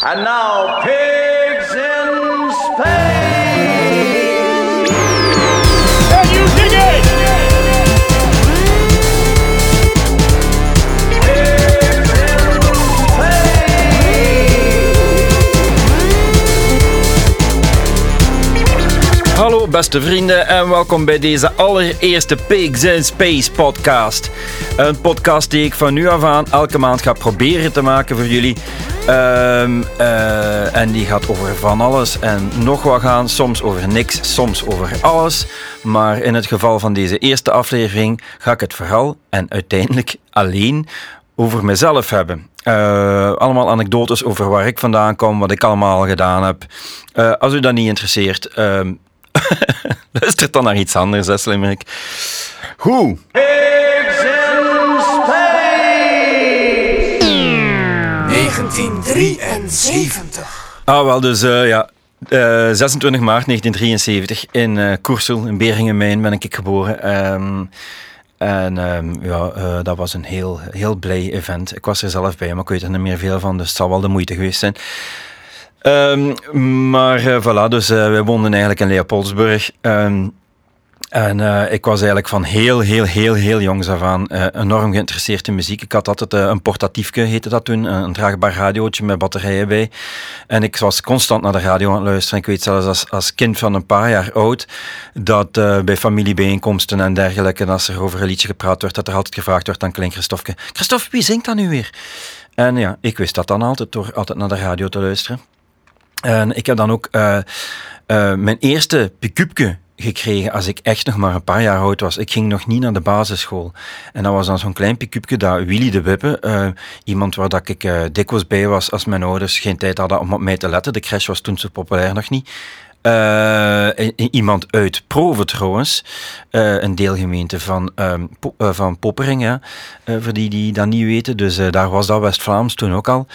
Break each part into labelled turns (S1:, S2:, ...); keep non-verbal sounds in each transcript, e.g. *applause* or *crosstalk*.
S1: And now, pigs in space!
S2: Beste vrienden en welkom bij deze allereerste Pigs in Space podcast. Een podcast die ik van nu af aan elke maand ga proberen te maken voor jullie. Ehm, eh, en die gaat over van alles en nog wat gaan. Soms over niks, soms over alles. Maar in het geval van deze eerste aflevering ga ik het vooral en uiteindelijk alleen over mezelf hebben. Eh, allemaal anekdotes over waar ik vandaan kom, wat ik allemaal gedaan heb. Eh, als u dat niet interesseert, ehm *laughs* luister dan naar iets anders, hè, slimmerik. Hoe?
S1: Pigs in space!
S3: 1973.
S2: Ah, wel, dus eh, ja. eh, 26 maart 1973 in eh Koersel, in Beringenmijn, ben ik geboren. Ehm, en ehm, ja, eh, dat was een heel, heel blij event. Ik was er zelf bij, maar ik weet er niet meer veel van, dus het zal wel de moeite geweest zijn. Ehm, maar eh, voilà, dus eh, wij woonden eigenlijk in Leopoldsburg. Ehm, en eh, ik was eigenlijk van heel, heel, heel, heel jongs af aan enorm geïnteresseerd in muziek. Ik had altijd een portatiefje, heette dat toen, een draagbaar radiootje met batterijen bij. En ik was constant naar de radio aan het luisteren. Ik weet zelfs als, als kind van een paar jaar oud, dat bij familiebijeenkomsten en dergelijke, en als er over een liedje gepraat werd, dat er altijd gevraagd werd aan Klein Christofke, Christophe, wie zingt dat nu weer? En ja, ik wist dat dan altijd door altijd naar de radio te luisteren. Ik heb dan ook eh, eh, mijn eerste pick-upje gekregen als ik echt nog maar een paar jaar oud was. Ik ging nog niet naar de basisschool. En dat was dan zo'n klein pick-upje dat Willy de Wippe, eh, iemand waar dat ik eh, dikwijls bij was als mijn ouders geen tijd hadden om op mij te letten. De crash was toen zo populair nog niet. Iemand uit Proven trouwens, een deelgemeente van, eh, van Poppering, ja. Eh, voor die die dat niet weten. Dus daar was dat West-Vlaams toen ook al.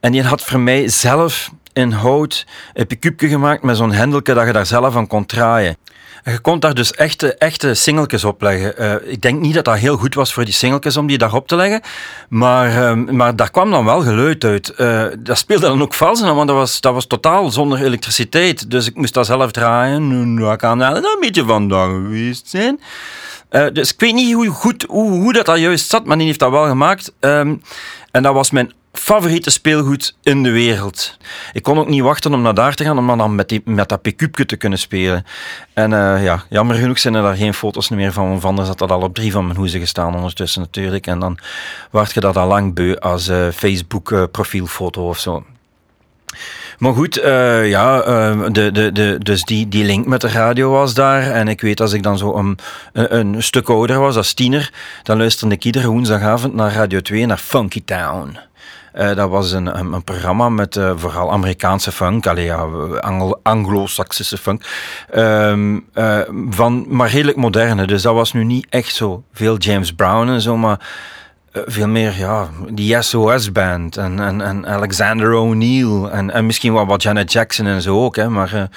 S2: En die had voor mij zelf in hout een pick-upje gemaakt met zo'n hendeltje dat je daar zelf aan kon draaien. En je kon daar dus echte, echte singeltjes op leggen. Eh, ik denk niet dat dat heel goed was voor die singeltjes om die daarop te leggen. Maar, ehm, maar daar kwam dan wel geluid uit. Eh, dat speelde dan ook vals in, want dat was, dat was totaal zonder elektriciteit. Dus ik moest dat zelf draaien. En Dat kan wel een beetje vandaag geweest zijn. Eh, dus ik weet niet hoe goed hoe, hoe dat, dat juist zat, maar die heeft dat wel gemaakt. Ehm, en dat was mijn favoriete speelgoed in de wereld. Ik kon ook niet wachten om naar daar te gaan, om dan met, die, met dat pick-upje te kunnen spelen. En eh, ja, jammer genoeg zijn er daar geen foto's meer van, want anders had dat al op drie van mijn hoezen gestaan ondertussen natuurlijk. En dan waart je dat al lang beu als eh, Facebook-profielfoto of zo. Maar goed, eh, ja, eh, de, de, de, dus die, die link met de radio was daar. En ik weet als ik dan zo een, een, een stuk ouder was, als tiener, dan luisterde ik iedere woensdagavond naar Radio 2, naar Funky Town. Eh, dat was een, een, een programma met eh, vooral Amerikaanse funk, allee, ja, Anglo- Anglo-Saxische funk, Ehm, eh, van, maar redelijk moderne. Dus dat was nu niet echt zo veel James Brown en zo, maar veel meer, ja, die SOS-band en, en, en Alexander O'Neill en, en misschien wel wat Janet Jackson en zo ook. Hè, maar,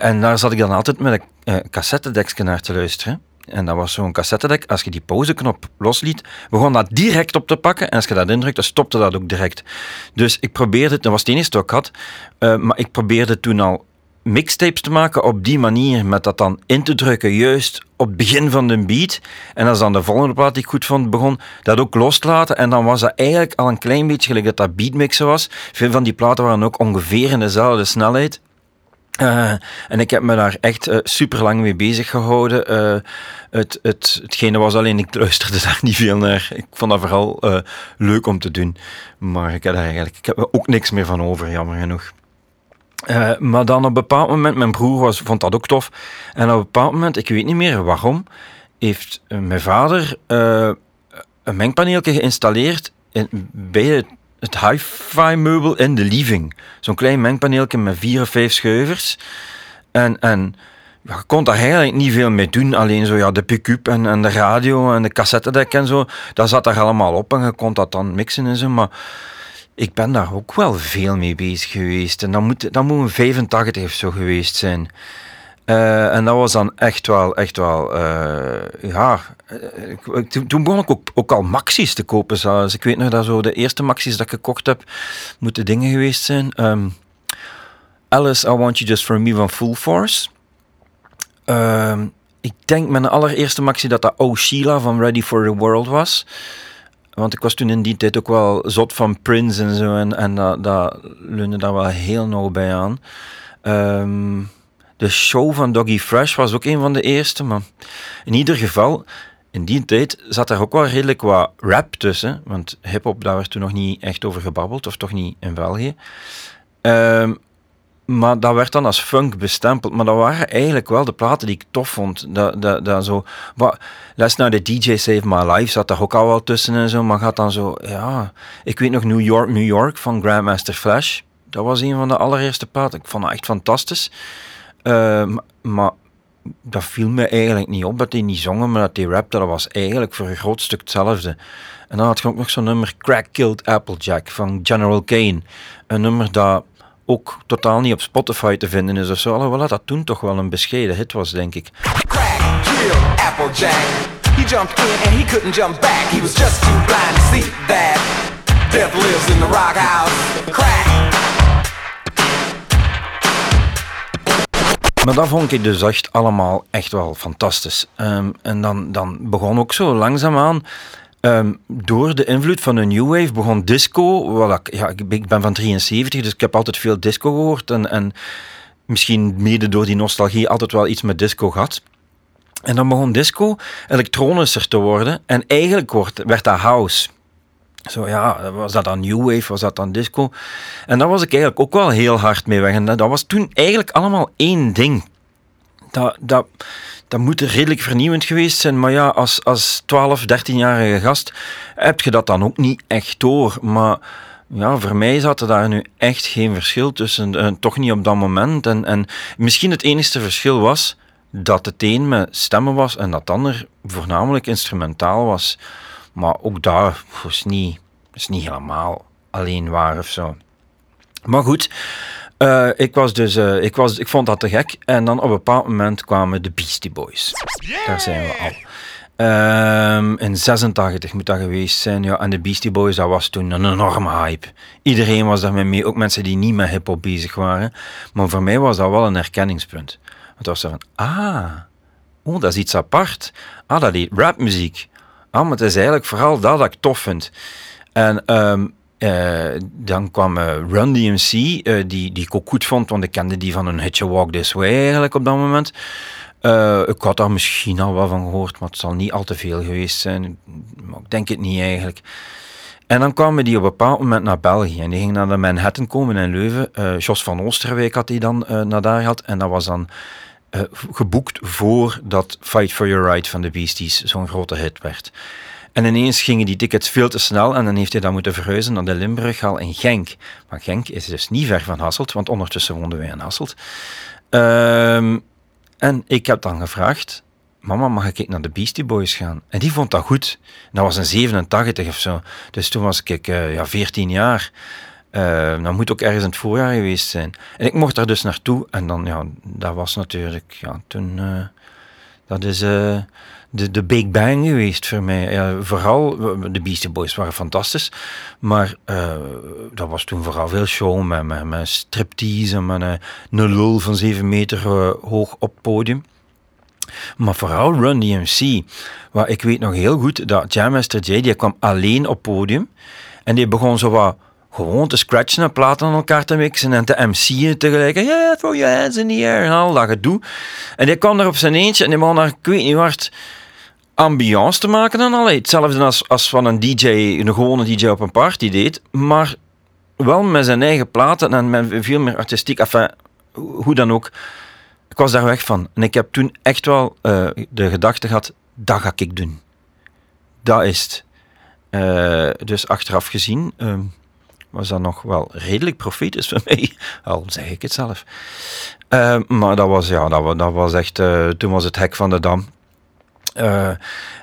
S2: en daar zat ik dan altijd met een uh, naar te luisteren. En dat was zo'n cassettedek. Als je die pauzeknop losliet, begon dat direct op te pakken. En als je dat indrukte, stopte dat ook direct. Dus ik probeerde, dat was het enige ik had, eh, maar ik probeerde toen al mixtapes te maken op die manier, met dat dan in te drukken, juist op het begin van de beat. En als dan de volgende plaat die ik goed vond begon, dat ook los te laten. En dan was dat eigenlijk al een klein beetje gelijk dat dat beatmixen was. Veel van die platen waren ook ongeveer in dezelfde snelheid. Uh, en ik heb me daar echt uh, super lang mee bezig gehouden. Uh, het, het, hetgene was alleen, ik luisterde *laughs* daar niet veel naar. Ik vond dat vooral leuk om te doen. Maar ik heb daar eigenlijk ik heb ook niks meer van over, jammer genoeg. Maar dan op een bepaald moment, mijn broer was, vond dat ook tof. En op een bepaald moment, ik weet niet meer waarom, heeft mijn vader een mengpaneeltje geïnstalleerd in, bij het, het hi-fi meubel in de living. Zo'n klein mengpaneeltje met vier of vijf schuivers. En, en je kon daar eigenlijk niet veel mee doen. Alleen zo, ja, de pick-up en, en de radio en de cassettedek en zo. Dat zat daar allemaal op en je kon dat dan mixen en zo. Maar ik ben daar ook wel veel mee bezig geweest. En dan moet, dan moet een 85 of zo geweest zijn. Eh, en dat was dan echt wel, echt wel, eh, ja. eh, toen, toen begon ik ook, al maxi's te kopen zelfs. Ik weet nog dat zo de eerste maxi's dat ik gekocht heb, moeten dingen geweest zijn. Ehm, Alice, I Want You Just For Me van Full Force. Ehm, ik denk mijn allereerste maxi dat dat Oh Sheila van Ready For The World was. Want ik was toen in die tijd ook wel zot van Prince en zo. En, en dat, dat leunde daar wel heel nauw bij aan. Ehm, de show van Doggy Fresh was ook een van de eerste. Maar in ieder geval, in die tijd zat er ook wel redelijk wat rap tussen. Want hip-hop, daar werd toen nog niet echt over gebabbeld. Of toch niet in België. Ehm, maar dat werd dan als funk bestempeld. Maar dat waren eigenlijk wel de platen die ik tof vond. Dat, dat, zo... Let's Now The DJ Save My Life zat daar ook al wel tussen en zo. Maar gaat dan zo... Ja... Ik weet nog New York, New York van Grandmaster Flash. Dat was een van de allereerste platen. Ik vond dat echt fantastisch. Eh, maar, dat viel me eigenlijk niet op dat hij niet zongen, maar dat hij rapte. Dat was eigenlijk voor een groot stuk hetzelfde. En dan had je ook nog zo'n nummer Crack Killed Applejack van General Kane. Een nummer dat ook totaal niet op Spotify te vinden is of zo. Alhoewel dat toen toch wel een bescheiden hit was, denk ik.
S4: Crack, kill, Applejack. He jumped in and he couldn't jump back. He was just too blind to see that death lives in the rock house. Crack.
S2: Maar dat vond ik dus echt allemaal echt wel fantastisch. Ehm, en dan, dan begon ook zo langzaamaan, ehm, door de invloed van de New Wave, begon disco. Ik, ja, ik ben- van 73, dus ik heb altijd veel disco gehoord. En, en misschien mede door die nostalgie altijd wel iets met disco gehad. En dan begon disco elektronischer te worden. En eigenlijk werd dat house. Zo ja, was dat dan New Wave, was dat dan disco? En daar was ik eigenlijk ook wel heel hard mee weg. En dat was toen eigenlijk allemaal één ding. Dat, dat, dat moet redelijk vernieuwend geweest zijn. Maar ja, als, als 12, 13-jarige gast heb je dat dan ook niet echt door. Maar ja, voor mij zat er daar nu echt geen verschil tussen. eh, toch niet op dat moment. En, en misschien het enige verschil was dat het een met stemmen was en dat het ander voornamelijk instrumentaal was. Maar ook daar is niet, is niet helemaal alleen waar of zo. Maar goed, eh, ik, was dus, eh, ik, was, ik vond dat te gek. En dan op een bepaald moment kwamen de Beastie Boys. Daar zijn we al. Ehm, in 86 moet dat geweest zijn. Ja, en de Beastie Boys, dat was toen een enorme hype. Iedereen was daarmee mee, ook mensen die niet met hip-hop bezig waren. Maar voor mij was dat wel een herkenningspunt. Het was zo van, ah, oh, dat is iets apart. Ah, dat heet rapmuziek. Ah, maar het is eigenlijk vooral dat dat ik tof vind. En ehm, eh, dan kwam eh, Run DMC, eh, die, die ik ook goed vond, want ik kende die van een hitje Walk This Way eigenlijk op dat moment. Ik had daar misschien al wel van gehoord, maar het zal niet al te veel geweest zijn. Maar ik denk het niet eigenlijk. En dan kwamen die op een bepaald moment naar België. En die gingen naar de Manhattan komen in Leuven. Jos van Oosterwijk had die dan naar daar gehad. En dat was dan eh, geboekt voor dat Fight for Your Right van de Beasties zo'n grote hit werd. En ineens gingen die tickets veel te snel en dan heeft hij dat moeten verhuizen naar de Limburghal in Genk. Maar Genk is dus niet ver van Hasselt, want ondertussen woonden wij in Hasselt. Ehm, en ik heb dan gevraagd, mama, mag ik naar de Beastie Boys gaan? En die vond dat goed. Dat was in 87 of zo. Dus toen was ik eh, ja, 14 jaar. Eh, dat moet ook ergens in het voorjaar geweest zijn. En ik mocht daar dus naartoe. En dan, ja, dat was natuurlijk, ja, toen... eh, dat is eh, de, de Big Bang geweest voor mij. Ja, vooral, de Beastie Boys waren fantastisch. Maar dat was toen vooral veel show met, met, met striptease en met een, een lul van 7 meter hoog op podium. Maar vooral Run DMC. Waar ik weet nog heel goed dat Jam Master Jay, die kwam alleen op podium. En die begon zo wat gewoon te scratchen en platen aan elkaar te mixen en te MC'en tegelijk. Ja, yeah, throw your hands in the air en al dat gedoe. En die kwam er op zijn eentje en die begon daar, ik weet niet waar, ambiance te maken en al. Hetzelfde als, als van een DJ, een gewone DJ op een party deed. Maar wel met zijn eigen platen en met veel meer artistiek. Enfin, hoe dan ook. Ik was daar weg van. En ik heb toen echt wel eh, de gedachte gehad, dat ga ik doen. Dat is het. Eh, dus achteraf gezien ehm, was dat nog wel redelijk profetisch *laughs* voor mij. Al zeg ik het zelf. Eh, maar dat was, ja, dat, dat was echt, eh, toen was het hek van de dam. Eh,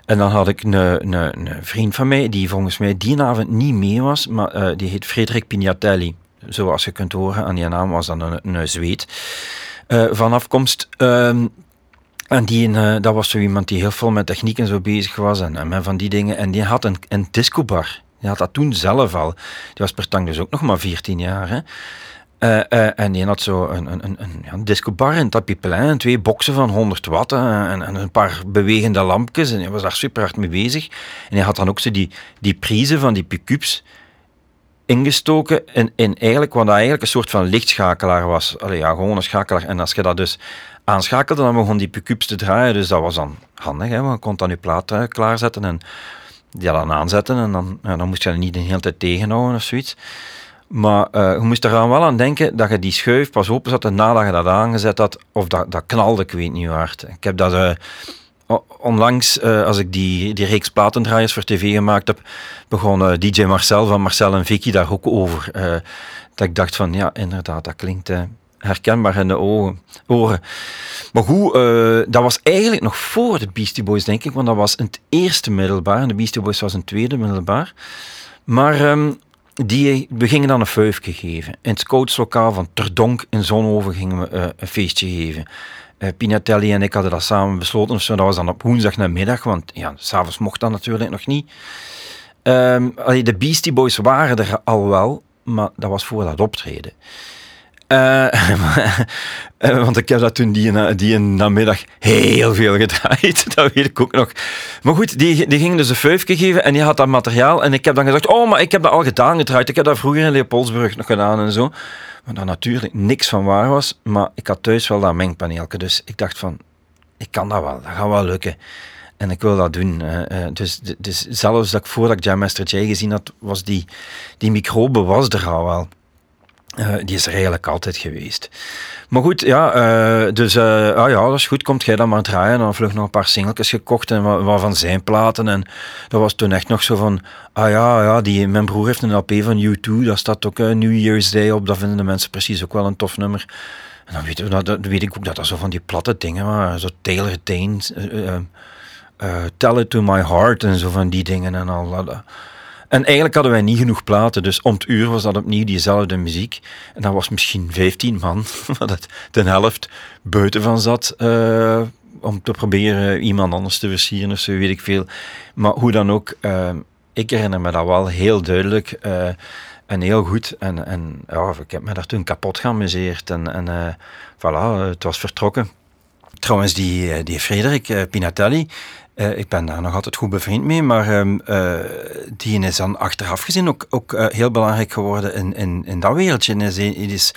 S2: en dan had ik een, vriend van mij, die volgens mij die avond niet mee was, maar die heet Frederik Pignatelli. Zoals je kunt horen aan die naam was dan een, een Zweed. eh, van afkomst. Ehm, en die, dat was zo iemand die heel veel met techniek en zo bezig was en, en van die dingen. En die had een, een discobar. Die had dat toen zelf al. Die was per tang dus ook nog maar 14 jaar. Hè. Eh, eh, en die had zo een, een, een, een, een discobar in twee boksen van 100 watt eh, en, en een paar bewegende lampjes. En hij was daar super hard mee bezig. En hij had dan ook zo die, die prijzen van die pick-ups ingestoken in, in eigenlijk wat dat eigenlijk een soort van lichtschakelaar was. Allee, ja, gewoon een schakelaar. En als je dat dus aanschakelde, dan begon die pick-ups te draaien. Dus dat was dan handig, hè, want je kon dan je plaat klaarzetten en die dan aanzetten. En dan, ja, dan moest je er niet de hele tijd tegenhouden of zoiets. Maar eh, je moest er wel aan denken dat je die schuif pas open zette nadat je dat aangezet had. Of dat, dat knalde, ik weet niet hard. Ik heb dat eh, onlangs, eh, als ik die, die reeks platendraaiers voor tv gemaakt heb, begon DJ Marcel van Marcel en Vicky daar ook over. Dat ik dacht van, ja, inderdaad, dat klinkt herkenbaar in de ogen, oren. Maar goed, eh, dat was eigenlijk nog voor de Beastie Boys, denk ik. Want dat was het eerste middelbaar. En de Beastie Boys was het tweede middelbaar. Maar ehm, die, we gingen dan een fuifje geven. In het scoutslokaal van Terdonk in Zonhoven gingen we eh, een feestje geven. Eh, Pinatelli en ik hadden dat samen besloten. zo. Dat was dan op woensdag namiddag, want ja, s'avonds mocht dat natuurlijk nog niet. Ehm, de Beastie Boys waren er al wel, maar dat was voor dat optreden. Eh, *laughs* eh, want ik heb dat toen die, na- die namiddag heel veel gedraaid. *laughs* Dat weet ik ook nog. Maar goed, die, die ging dus een fuifje geven en die had dat materiaal. En ik heb dan gezegd, oh, maar ik heb dat al gedaan gedraaid. Ik heb dat vroeger in Leopoldsburg nog gedaan en zo. Maar dat natuurlijk niks van waar was. Maar ik had thuis wel dat mengpaneeltje. Dus ik dacht van, ik kan dat wel. Dat gaat wel lukken. En ik wil dat doen. eh, eh, dus, dus zelfs dat ik voordat ik Jam Master Jay gezien had, was die, die microbe was er al wel. Eh, die is er eigenlijk altijd geweest. Maar goed, ja, eh, dus eh, ah ja, dat is goed, komt jij dan maar draaien. En dan vlug nog een paar singeltjes gekocht en wat, van zijn platen. En dat was toen echt nog zo van, ah ja, ja die, mijn broer heeft een LP van U2, daar staat ook New Year's Day op. Dat vinden de mensen precies ook wel een tof nummer. En dan weet, we dat, weet ik ook dat dat zo van die platte dingen waren, zo Taylor Dane, Tell It To My Heart en zo van die dingen en al dat. En eigenlijk hadden wij niet genoeg platen, dus om het uur was dat opnieuw diezelfde muziek. En dat was misschien 15 man, *laughs* dat de helft buiten van zat, eh, om te proberen iemand anders te versieren of zo, weet ik veel. Maar hoe dan ook, eh, ik herinner me dat wel heel duidelijk eh, en heel goed. En, en ja, ik heb me daar toen kapot geamuseerd. En, en voilà, het was vertrokken. Trouwens, die, die Frederik Pinatelli, eh, ik ben daar nog altijd goed bevriend mee, maar eh, die is dan achteraf gezien ook, ook eh, heel belangrijk geworden in, in, in dat wereldje. En is, is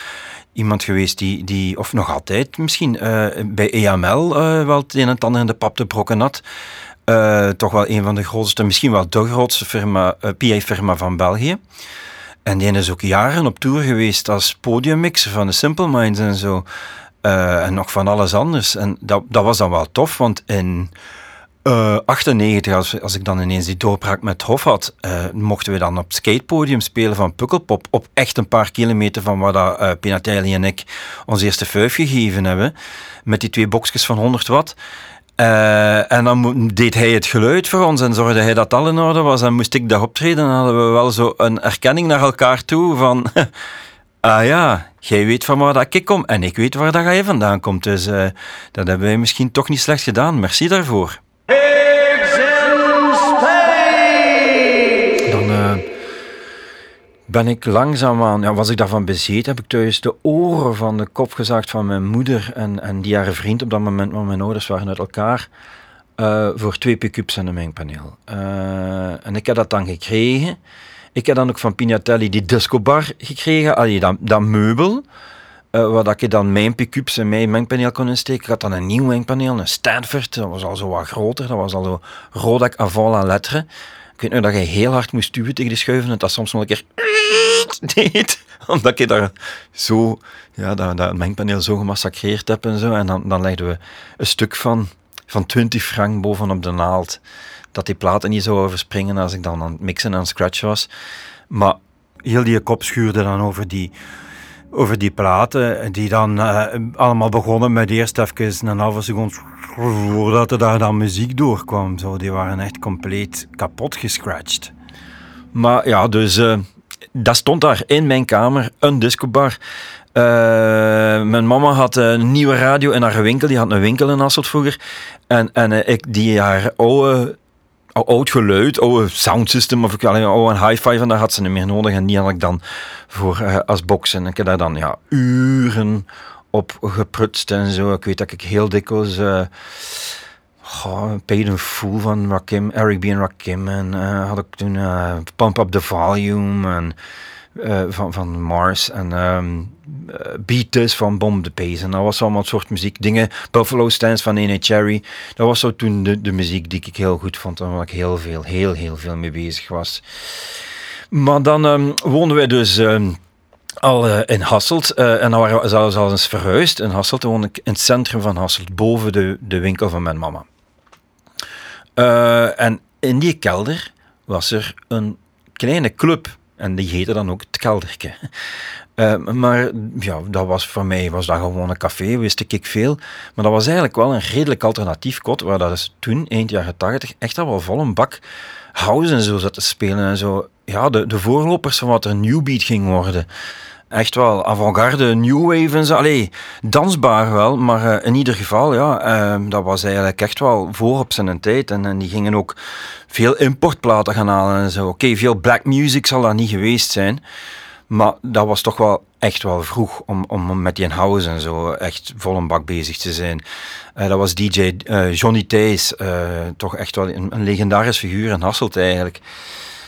S2: iemand geweest die, die of nog altijd misschien, bij EML wel het een en het ander in de pap te brokken had. Toch wel een van de grootste, misschien wel de grootste firma, PA-firma van België. En die is ook jaren op tour geweest als podiummixer van de Simple Minds en zo. En nog van alles anders. En dat, dat was dan wel tof, want in eh 98, als, als ik dan ineens die doorbraak met Hof had, eh, mochten we dan op het skatepodium spelen van Pukkelpop. Op echt een paar kilometer van waar dat, eh, Pinatelli en ik ons eerste vuif gegeven hebben. Met die twee boxjes van 100 watt. Eh, en dan deed hij het geluid voor ons en zorgde hij dat al in orde was. En moest ik daar optreden, dan hadden we wel zo een erkenning naar elkaar toe van... *laughs* Ah ja, jij weet van waar dat ik kom en ik weet waar dat jij vandaan komt. Dus eh, dat hebben wij misschien toch niet slecht gedaan. Merci daarvoor. Dan eh, ben ik langzaamaan, ja, was ik daarvan bezeten, heb ik thuis de oren van de kop gezaagd van mijn moeder en, en die haar vriend op dat moment, want mijn ouders waren uit elkaar, eh, voor twee pick-ups en een mengpaneel. Eh, en ik heb dat dan gekregen. Ik heb dan ook van Pignatelli die discobar gekregen, allee, dat, dat meubel. Eh, waar dat ik dan mijn pick-ups en mijn mengpaneel kon insteken. Ik had dan een nieuw mengpaneel, een Stanford. Dat was al zo wat groter. Dat was al zo Rodak avant la. Ik weet nog dat je heel hard moest duwen tegen de schuiven en dat soms nog een keer *laughs* deed. Omdat je daar zo, ja, dat, dat mengpaneel zo gemassacreerd heb en zo. En dan, dan legden we een stuk van, van 20 frank bovenop de naald. Dat die platen niet zouden verspringen als ik dan aan het mixen en scratch was. Maar heel die kop schuurde dan over die, over die platen, die dan eh, allemaal begonnen met eerst even een halve seconde voordat er daar dan muziek doorkwam. Zo, die waren echt compleet kapot gescratcht. Maar ja, dus eh, dat stond daar in mijn kamer, een discobar. Eh, mijn mama had een nieuwe radio in haar winkel. Die had een winkel in Hasselt vroeger. En, en ik die haar oude, ou- oud geluid, oude soundsystem of ik wel een oude hi-fi van daar had ze niet meer nodig. En die had ik dan voor eh, als box. En ik heb daar dan ja, uren op geprutst en zo. Ik weet dat ik heel dikwijls... eh Goh, Paid in Fool van Rakim, Eric B. en Rakim. En eh, had ik toen Pump Up the Volume en, van, van Mars. En ehm eh, Beat This van Bomb the Pace. En dat was allemaal soort muziek. Dingen, Buffalo Stance van Nene Cherry. Dat was zo toen de, de muziek die ik heel goed vond. En waar ik heel veel, heel, heel veel mee bezig was. Maar dan ehm, woonden wij dus... ehm, al eh, in Hasselt. eh, en dan waren we zelfs al eens verhuisd. In Hasselt woonde ik in het centrum van Hasselt, boven de, de winkel van mijn mama. En in die kelder was er een kleine club. En die heette dan ook het Kelderke. Eh, maar ja, dat was voor mij was dat gewoon een café, wist ik veel. Maar dat was eigenlijk wel een redelijk alternatief kot, waar dat is toen, eind jaren 80, echt wel vol een bak house en zo zat te spelen en zo. Ja, de, de voorlopers van wat er New Beat ging worden. Echt wel avant-garde, new wave en zo. Allee, dansbaar wel, maar eh, in ieder geval, ja, eh, dat was eigenlijk echt wel voor op zijn tijd. En die gingen ook veel importplaten gaan halen en zo. Oké, veel black music zal dat niet geweest zijn. Maar dat was toch wel echt wel vroeg om, om met die house en zo echt vol een bak bezig te zijn. Eh, dat was DJ eh, Johnny Thijs, eh, toch echt wel een, een legendarisch figuur in Hasselt eigenlijk.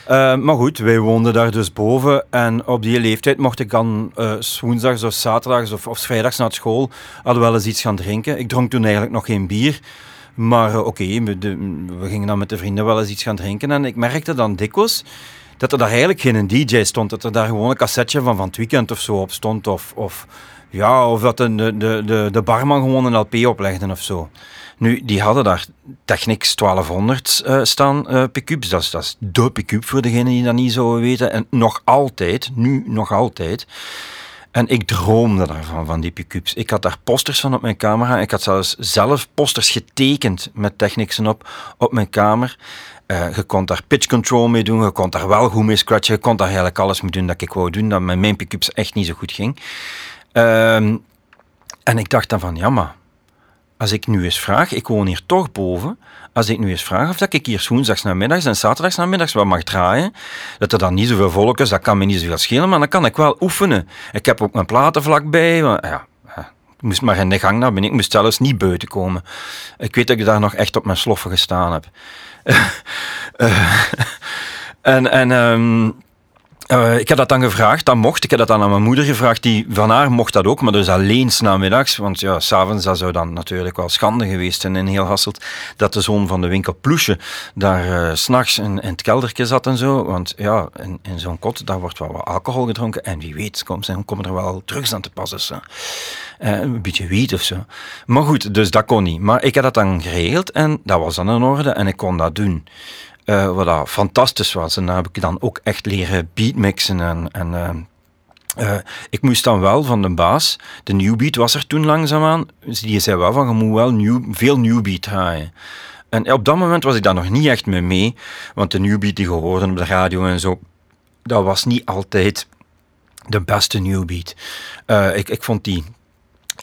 S2: Maar goed, wij woonden daar dus boven en op die leeftijd mocht ik dan woensdags of zaterdags of, of vrijdags naar school hadden we wel eens iets gaan drinken. Ik dronk toen eigenlijk nog geen bier, maar oké, we, we gingen dan met de vrienden wel eens iets gaan drinken en ik merkte dan dikwijls dat er daar eigenlijk geen DJ stond, dat er daar gewoon een cassetje van van het weekend of zo op stond of... of ja, of dat de, de, de, de barman gewoon een LP oplegde of zo. Nu, die hadden daar Technics 1200 eh, staan, eh pick-ups. Dat is, dat is de pick-up voor degenen die dat niet zouden weten. En nog altijd, nu nog altijd. En ik droomde daarvan, van die pick-ups. Ik had daar posters van op mijn camera. Ik had zelfs zelf posters getekend met Technicsen op, op mijn kamer. Eh, je kon daar pitch control mee doen, je kon daar wel goed mee scratchen, je kon daar eigenlijk alles mee doen dat ik wou doen, dat met mijn pick-ups echt niet zo goed ging. Ehm, en ik dacht dan van, ja maar, als ik nu eens vraag, ik woon hier toch boven, als ik nu eens vraag of dat ik hier woensdags namiddags en zaterdags namiddags wat mag draaien, dat er dan niet zoveel volk is, dat kan me niet zoveel schelen, maar dan kan ik wel oefenen. Ik heb ook mijn platen vlakbij, maar ja, moest maar in de gang naar binnen, ik moest zelfs niet buiten komen. Ik weet dat ik daar nog echt op mijn sloffen gestaan heb. *laughs* Eh, en en ehm, eh, ik heb dat dan gevraagd, dat mocht. Ik heb dat dan aan mijn moeder gevraagd, die van haar mocht dat ook, maar dus alleen namiddags. Want ja, s'avonds zou dan natuurlijk wel schande geweest zijn in heel Hasselt, dat de zoon van de winkel Ploesje daar s s'nachts in, in het keldertje zat en zo. Want ja, in, in zo'n kot, daar wordt wel wat alcohol gedronken en wie weet, komen, er wel drugs aan te passen. Zo. Eh, een beetje wiet of zo. Maar goed, dus dat kon niet. Maar ik heb dat dan geregeld en dat was dan in orde en ik kon dat doen. Eh, wat dat fantastisch was. En daar heb ik dan ook echt leren beatmixen. En, en eh, eh, ik moest dan wel van de baas, de new beat was er toen langzaamaan, dus die zei wel van, je moet wel nieuw, veel new beat draaien. En op dat moment was ik daar nog niet echt mee mee, want de new beat die gehoord op de radio en zo, dat was niet altijd de beste new beat. Eh, ik, ik vond die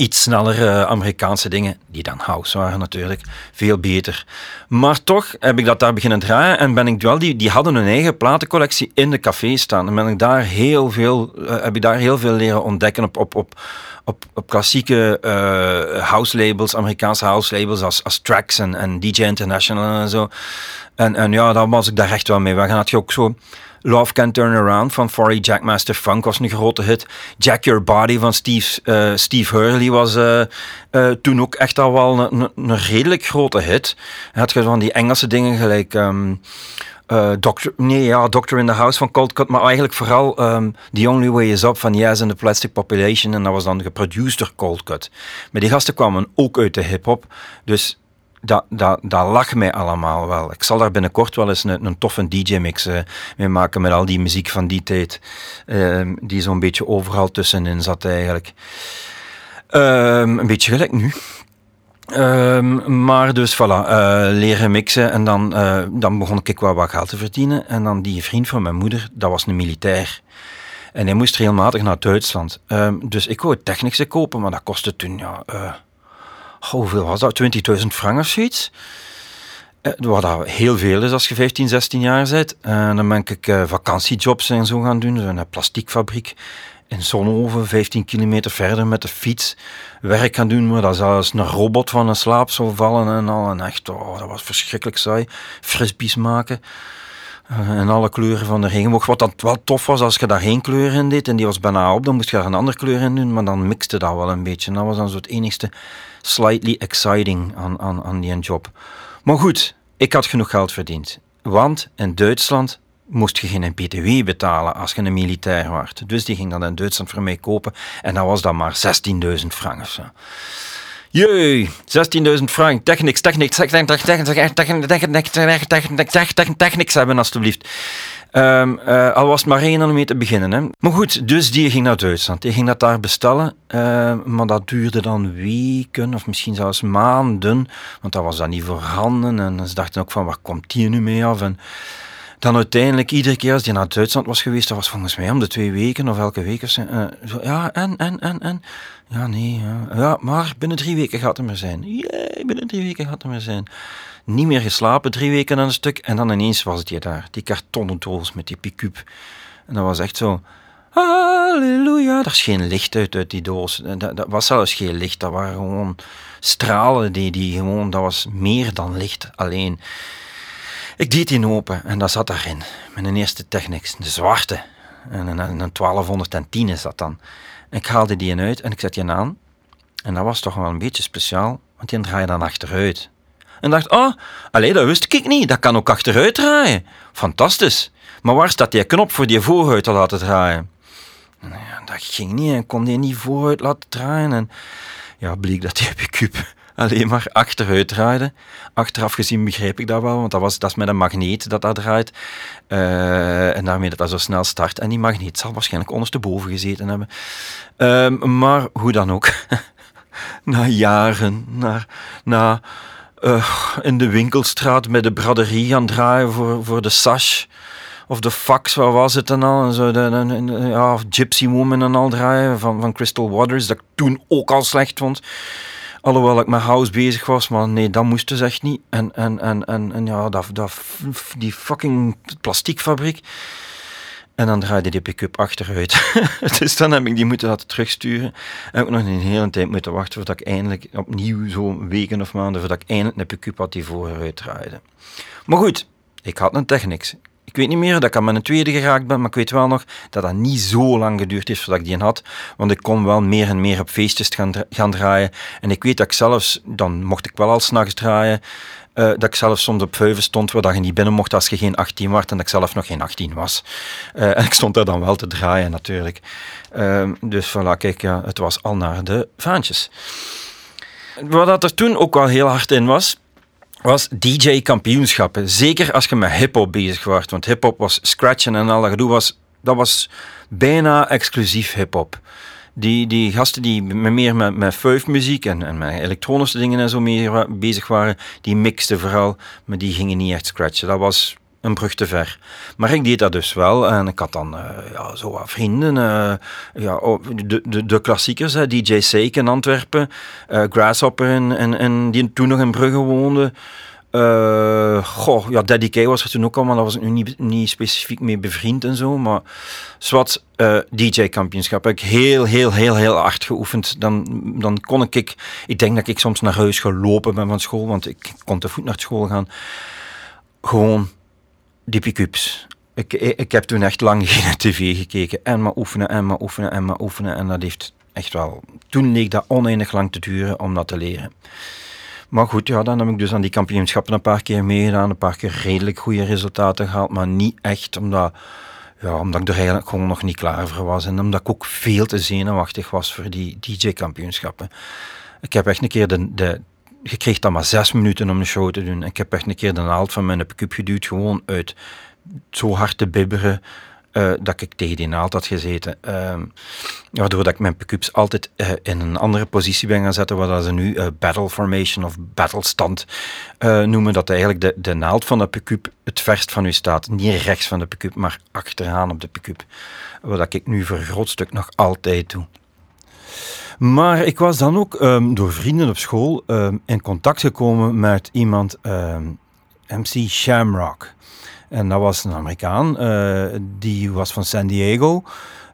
S2: iets snellere Amerikaanse dingen, die dan house waren natuurlijk, veel beter. Maar toch heb ik dat daar beginnen draaien en ben ik wel, die, die hadden hun eigen platencollectie in de café staan. En ben ik daar heel veel, eh, heb ik daar heel veel leren ontdekken op, op, op, op, op klassieke eh, house labels, Amerikaanse house labels als, als Trax en, en DJ International en zo. En, en ja, daar was ik daar echt wel mee weg. En had je ook zo Love Can Turn Around van Forey Jackmaster Funk was een grote hit. Jack Your Body van Steve, eh, Steve Hurley was eh, eh, toen ook echt al wel een, een, redelijk grote hit. Had je van die Engelse dingen gelijk... ehm, eh, Doctor, nee, ja, Doctor in the House van Cold Cut, maar eigenlijk vooral ehm, The Only Way Is Up van Yes and the Plastic Population. En dat was dan geproduced door Cold Cut. Maar die gasten kwamen ook uit de hip-hop. Dus dat, lag mij allemaal wel. Ik zal daar binnenkort wel eens een, een toffe DJ-mix eh, mee maken met al die muziek van die tijd. ehm, die zo'n beetje overal tussenin zat eigenlijk. Ehm, een beetje gelijk nu. Ehm, maar dus voilà, eh, leren mixen en dan, eh, dan begon ik wel wat geld te verdienen. En dan die vriend van mijn moeder, dat was een militair. En hij moest regelmatig naar Duitsland. Dus ik wou Technische kopen, maar dat kostte toen, ja, uh, hoeveel was dat? 20.000 frank of zoiets. Uh, wat dat heel veel is als je 15, 16 jaar bent. En dan ben ik uh, vakantiejobs en zo gaan doen. Zo'n plastiekfabriek in Zonhoven, 15 kilometer verder met de fiets. Werk gaan doen, maar dat zelfs een robot van een slaap zou vallen en al. En echt, oh, dat was verschrikkelijk saai. Frisbees maken. En alle kleuren van de regenboog. Wat dat wel tof was, als je daar geen kleur in deed en die was bijna op, dan moest je daar een andere kleur in doen, maar dan mixte dat wel een beetje. Dat was dan zo het enigste slightly exciting aan, aan, aan die job. Maar goed, ik had genoeg geld verdiend. Want in Duitsland moest je geen btw betalen als je een militair was. Dus die ging dat in Duitsland voor mij kopen en dat was dan maar 16.000 frank of zo. Jee, 16.000 frank. Technics, technics, technics, technics, technics hebben alstublieft. Um, uh, al was het maar één om mee te beginnen. Hè. Maar goed, dus die ging naar Duitsland. Die ging dat daar bestellen. Uh, maar dat duurde dan weken of misschien zelfs maanden. Want dat was dan niet voorhanden. En ze dachten ook van, waar komt die nu mee af? En dan uiteindelijk, iedere keer als die naar Duitsland was geweest, dat was volgens mij om de twee weken of elke week. Of zo, zo, ja, en, en, en, en. Ja, nee, ja. ja. maar binnen drie weken gaat het maar zijn. Jee, binnen drie weken gaat het maar zijn. Niet meer geslapen, drie weken aan een stuk. En dan ineens was het je daar. Die kartonnen doos met die pick-up. En dat was echt zo... Halleluja. Er is geen licht uit, uit die doos. Dat, dat, was zelfs geen licht. Dat waren gewoon stralen die, die gewoon... Dat was meer dan licht alleen. Ik deed die open en dat zat daarin. Een eerste Technics, de zwarte. En een, een 1210 is dat dan. Ik haalde die uit en ik zet die aan. En dat was toch wel een beetje speciaal, want die draai je dan achteruit. En dacht, oh, alleen dat wist ik niet. Dat kan ook achteruit draaien. Fantastisch. Maar waar staat die knop voor die vooruit te laten draaien? Nou ja, dat ging niet. Ik kon die niet vooruit laten draaien. En ja, bleek dat die cube alleen maar achteruit draaide. Achteraf gezien begreep ik dat wel, want dat, was, dat is met een magneet dat dat draait. Uh, en daarmee dat dat zo snel start. En die magneet zal waarschijnlijk ondersteboven gezeten hebben. Uh, maar hoe dan ook. *laughs* na jaren, na, uh, in de winkelstraat met de braderie gaan draaien voor, voor de Sash of de fax, wat was het dan al? En zo, de, ja, Gypsy Woman en al draaien van, van Crystal Waters, dat ik toen ook al slecht vond. Alhoewel ik met house bezig was, maar nee, dat moest dus echt niet. En, en, en, en, en ja, dat, dat, die fucking plastiekfabriek. En dan draaide die pick-up achteruit. *laughs* dus dan heb ik die moeten laten terugsturen. En heb ik nog een hele tijd moeten wachten voordat ik eindelijk opnieuw, zo weken of maanden, voordat ik eindelijk een pick-up had die vooruit draaide. Maar goed, ik had een Technics. Ik weet niet meer dat ik aan mijn tweede geraakt ben, maar ik weet wel nog dat dat niet zo lang geduurd is voordat ik die had. Want ik kon wel meer en meer op feestjes gaan, gaan draaien. En ik weet dat ik zelfs, dan mocht ik wel al s'nachts draaien, uh, dat ik zelfs soms op vijven stond waar je niet binnen mocht als je geen 18 was en dat ik zelf nog geen 18 was. Uh, en ik stond daar dan wel te draaien natuurlijk. Uh, dus voilà, kijk, het was al naar de vaantjes. Wat dat er toen ook wel heel hard in was, was DJ-kampioenschappen. Zeker als je met hip-hop bezig was. Want hip-hop was scratchen en al dat gedoe was. Dat was bijna exclusief hip-hop. Die, die gasten die meer met, met muziek en, en met elektronische dingen en zo meer bezig waren, die mixten vooral, maar die gingen niet echt scratchen. Dat was een brug te ver. Maar ik deed dat dus wel en ik had dan uh, ja, zo wat vrienden. Uh, ja, oh, de, de, de klassiekers, DJ Seik in Antwerpen, uh, Grasshopper en, en die toen nog in Brugge woonde. goh, ja, Daddy K was er toen ook al, maar daar was ik nu niet, niet specifiek mee bevriend en zo. Maar zwart, DJ-kampioenschap heb ik heel, heel, heel, heel hard geoefend. Dan, dan kon ik, ik denk dat ik soms naar huis gelopen ben van school, want ik kon te voet naar school gaan. Gewoon die pick-ups. Ik, ik heb toen echt lang *laughs* geen tv gekeken. En maar oefenen, en maar oefenen, en maar oefenen. En dat heeft echt wel... Toen leek dat oneindig lang te duren om dat te leren. Maar goed, ja, dan heb ik dus aan die kampioenschappen een paar keer meegedaan. Een paar keer redelijk goede resultaten gehaald. Maar niet echt omdat, ja, omdat ik er eigenlijk gewoon nog niet klaar voor was. En omdat ik ook veel te zenuwachtig was voor die DJ-kampioenschappen. Ik heb echt een keer de, de, je kreeg dan maar zes minuten om een show te doen. Ik heb echt een keer de naald van mijn pick-up geduwd, gewoon uit zo hard te bibberen. eh, dat ik tegen die naald had gezeten. Ehm, waardoor dat ik mijn pick-ups altijd eh, in een andere positie ben gaan zetten, wat ze nu battle formation of battle stand noemen. Dat eigenlijk de, de naald van de pick-up het verst van u staat. Niet rechts van de pick-up, maar achteraan op de pick-up. Wat ik nu voor een groot stuk nog altijd doe. Maar ik was dan ook ehm, door vrienden op school ehm, in contact gekomen met iemand, MC Shamrock. En dat was een Amerikaan, uh, die was van San Diego.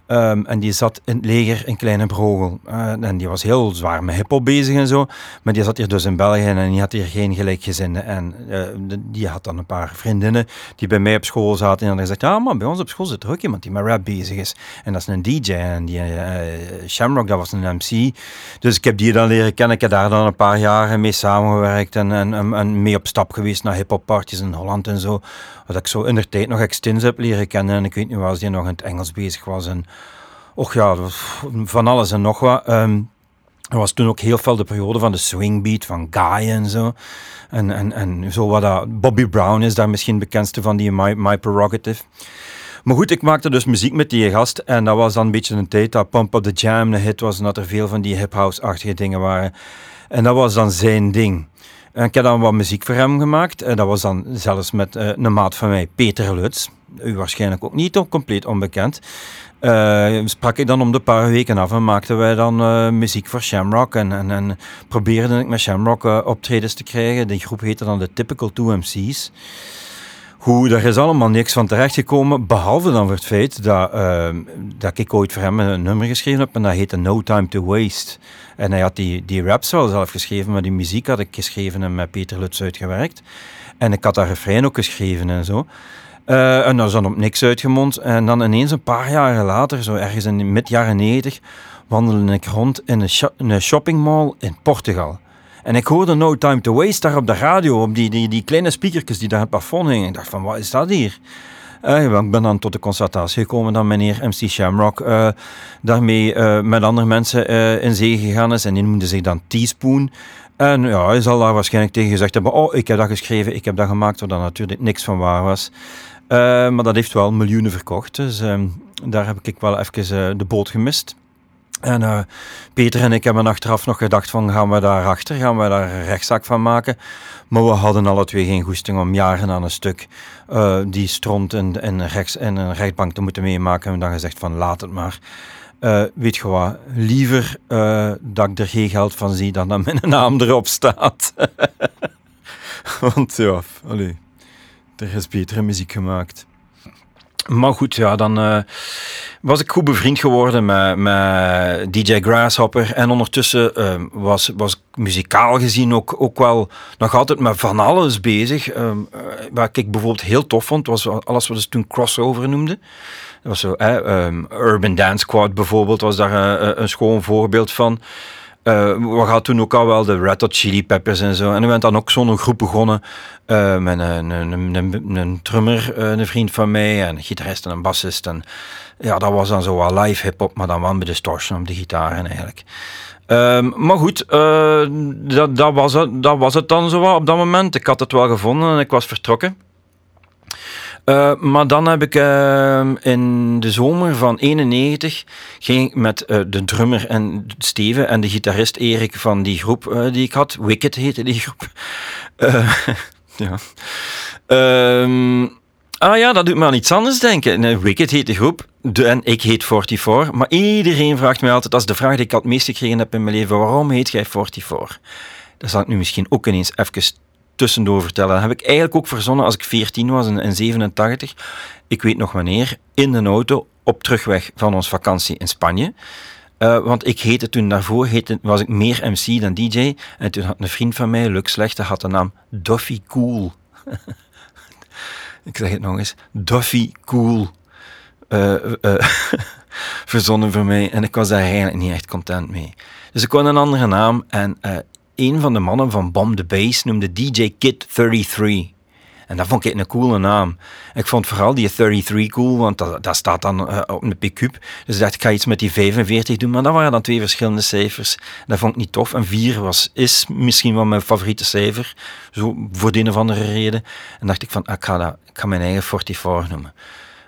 S2: Um, en die zat in het leger in Kleine Brogel. Uh, en die was heel zwaar met hiphop bezig en zo. Maar die zat hier dus in België en die had hier geen gelijkgezinden. En uh, die had dan een paar vriendinnen die bij mij op school zaten. En hadden gezegd, ja maar bij ons op school zit er ook iemand die met rap bezig is. En dat is een DJ. En die uh, Shamrock, dat was een MC. Dus ik heb die dan leren kennen. Ik heb daar dan een paar jaren mee samengewerkt. En, en, mee op stap geweest naar hiphop parties in Holland en zo. Wat ik zo in de tijd nog extins heb leren kennen. En ik weet niet was die nog in het Engels bezig was. En och ja, van alles en nog wat. Um, er was toen ook heel veel de periode van de swingbeat, van Guy en zo. En, en, en zo wat dat, Bobby Brown is daar misschien bekendste van, die My, My Prerogative. Maar goed, ik maakte dus muziek met die gast. En dat was dan een beetje een tijd dat Pump Up The Jam een hit was. En dat er veel van die hip-house-achtige dingen waren. En dat was dan zijn ding. En ik heb dan wat muziek voor hem gemaakt. En dat was dan zelfs met uh, een maat van mij, Peter Lutz. U waarschijnlijk ook niet, toch compleet onbekend. Uh, sprak ik dan om de paar weken af en maakten wij dan uh, muziek voor Shamrock. En, en, en probeerde ik met Shamrock uh, optredens te krijgen. Die groep heette dan de Typical 2MC's. Hoe, daar is allemaal niks van terechtgekomen, behalve dan voor het feit dat, dat ik ooit voor hem een nummer geschreven heb en dat heette No Time to Waste. En hij had die, die raps wel zelf geschreven, maar die muziek had ik geschreven en met Peter Lutz uitgewerkt. En ik had daar refrein ook geschreven en zo. Uh, en dat is dan op niks uitgemond. En dan ineens een paar jaren later, zo ergens in mid jaren 90, wandelde ik rond in een, sho een shoppingmall in Portugal. En ik hoorde No Time to Waste daar op de radio, op die, die, die kleine speakertjes die daar het plafond hingen. Ik dacht van, wat is dat hier? Uh, ik ben dan tot de constatatie gekomen dat meneer MC Shamrock uh, daarmee met andere mensen in zee gegaan is. En die noemde zich dan Teaspoon. En ja, hij zal daar waarschijnlijk tegen gezegd hebben, oh, ik heb dat geschreven, ik heb dat gemaakt, waar dan natuurlijk niks van waar was. Uh, maar dat heeft wel miljoenen verkocht. Dus uh, daar heb ik wel even uh, de boot gemist. En uh, Peter en ik hebben achteraf nog gedacht van gaan we daar achter, gaan we daar een rechtszaak van maken. Maar we hadden alle twee geen goesting om jaren aan een stuk die stront in, in, rechts, in een rechtbank te moeten meemaken. En dan gezegd van laat het maar. weet je wat, liever dat ik er geen geld van zie dan dat mijn *laughs* naam erop staat. *laughs* Want ja, allee er is betere muziek gemaakt. Maar goed, ja, dan uh, was ik goed bevriend geworden met, met DJ Grasshopper. En ondertussen uh, was, was ik muzikaal gezien ook, ook wel nog altijd met van alles bezig. Uh, wat ik bijvoorbeeld heel tof vond, was alles wat ze toen crossover noemden. Dat was zo, um, Urban Dance Squad bijvoorbeeld, was daar een, een schoon voorbeeld van. Uh, we hadden toen ook al wel de Red Hot Chili Peppers en zo. En we zijn dan ook zo'n groep begonnen uh, met een, een, een, een drummer, uh, een vriend van mij, en een gitarist en een bassist. En ja, dat was dan zo wel live hip-hop, maar dan wel met distortion op de gitaar eigenlijk. Um, maar goed, dat, dat, was het, dat was het dan zo op dat moment. Ik had het wel gevonden en ik was vertrokken. Uh, maar dan heb ik uh, in de zomer van 91 ging met uh, de drummer en Steven en de gitarist Erik van die groep die ik had. Wicked heette die groep. *laughs* *laughs* ja. Um, ah ja, dat doet me aan iets anders denken. Nee, Wicked heet de groep en ik heet 44. Maar iedereen vraagt mij altijd, dat is de vraag die ik het meest gekregen heb in mijn leven, waarom heet jij 44? Dat zal ik nu misschien ook ineens even tussendoor vertellen. Dat heb ik eigenlijk ook verzonnen als ik 14 was in, in 87. Ik weet nog wanneer, in de auto op terugweg van onze vakantie in Spanje. Uh, want ik heette toen daarvoor, heette, was ik meer MC dan DJ. En toen had een vriend van mij, Luc Slechte, had de naam Duffy Cool. *laughs* ik zeg het nog eens, Duffy Cool. Uh, *laughs* verzonnen voor mij. En ik was daar eigenlijk niet echt content mee. Dus ik kon een andere naam en een van de mannen van Bomb the Bass noemde DJ Kid 33. En dat vond ik een coole naam. Ik vond vooral die 33 cool, want dat, staat dan uh, op een pick-up. Dus dacht, ik ga iets met die 45 doen. Maar dat waren dan twee verschillende cijfers. Dat vond ik niet tof. En 4 was, is misschien wel mijn favoriete cijfer. Zo voor de een of andere reden. En dacht ik van, ah, ik, ga dat, ik mijn eigen 44 noemen.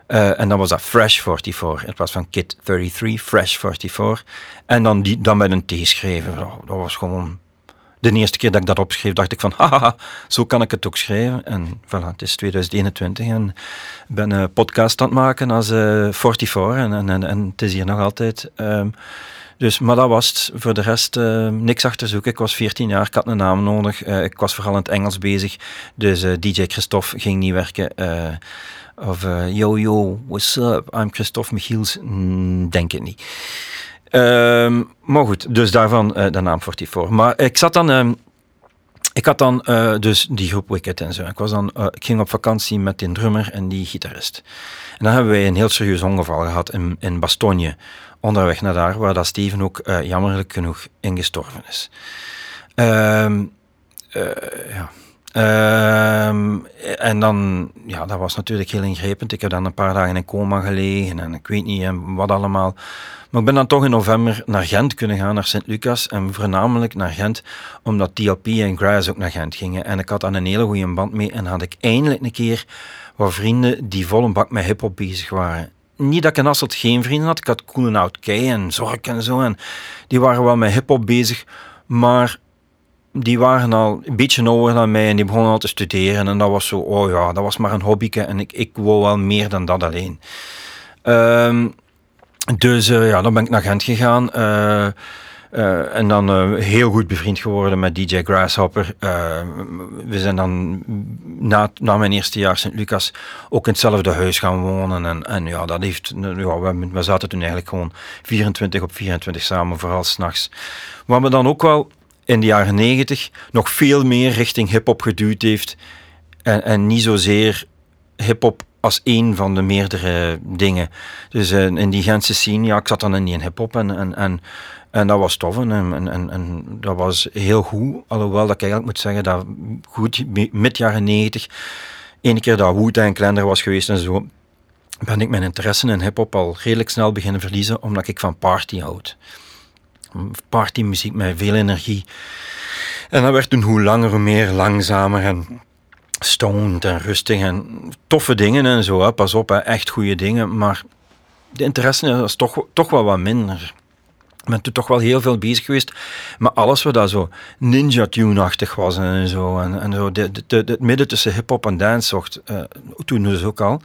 S2: Eh, en dan was dat Fresh 44. Het was van Kid 33, Fresh 44. En dan, die, dan met een T schrijven. Dat, dat was gewoon... De eerste keer dat ik dat opschreef, dacht ik van, haha, zo kan ik het ook schrijven. En voilà, het is 2021 en ik ben een podcast aan het maken als uh, 44 en, en, en, en het is hier nog altijd. Um, dus, maar dat was het. Voor de rest uh, niks achterzoeken. Ik was 14 jaar, ik had een naam nodig. Uh, ik was vooral in het Engels bezig. Dus DJ Christophe ging niet werken. of yo yo, what's up? I'm Christophe Michiels. Denk ik niet. Ehm, maar goed, dus daarvan de naam 44. Maar ik zat dan... Ehm, ik had dan dus die groep Wicked en zo. Ik, was dan, ik ging op vakantie met die drummer en die gitarist. En dan hebben wij een heel serieus ongeval gehad in, in Bastogne onderweg naar daar, waar dat Steven ook jammerlijk genoeg ingestorven is. Um, ja. Um, en dan, ja, dat was natuurlijk heel ingrijpend. Ik heb dan een paar dagen in coma gelegen en ik weet niet wat allemaal. Maar ik ben dan toch in november naar Gent kunnen gaan, naar Sint-Lucas. En voornamelijk naar Gent, omdat TLP en Grass ook naar Gent gingen. En ik had dan een hele goede band mee en had ik eindelijk een keer wat vrienden die vol een bak met hip-hop bezig waren niet dat ik in Asselt geen vrienden had. Ik had Koen Oud Kei en Zork en zo. En die waren wel met hip-hop bezig. Maar die waren al een beetje ouder dan mij en die begonnen al te studeren. En dat was zo, oh ja, dat was maar een hobbyke. En ik, ik wou wel meer dan dat alleen. Um, dus uh, ja, dan ben ik naar Gent gegaan. Uh, uh, en dan heel goed bevriend geworden met DJ Grasshopper. We zijn dan na, na mijn eerste jaar Sint-Lucas ook in hetzelfde huis gaan wonen. En, en ja, dat heeft, ja, we, we zaten toen eigenlijk gewoon 24 op 24 samen, vooral s'nachts. Wat me dan ook wel in de jaren 90 nog veel meer richting hip-hop geduwd heeft. En, en niet zozeer hip-hop als één van de meerdere dingen. Dus in die Gentse scene, ja, ik zat dan in die hip-hop en, en, en en dat was tof en, en, en, en, dat was heel goed. Alhoewel dat ik eigenlijk moet zeggen dat goed, mid jaren 90, ene keer dat Wu-Tang Clan was geweest en zo, ben ik mijn interesse in hip-hop al redelijk snel beginnen verliezen, omdat ik van party houd. Partymuziek met veel energie. En dat werd toen hoe langer hoe meer langzamer en stoned en rustig en toffe dingen en zo. Hè. Pas op, hè. echt goede dingen. Maar de interesse was toch, toch wel wat minder ben toen toch wel heel veel bezig geweest. Maar alles wat dat zo ninja tune-achtig was en zo. En, en zo de, de, het midden tussen hip-hop en dance zocht. Uh, toen dus ook al.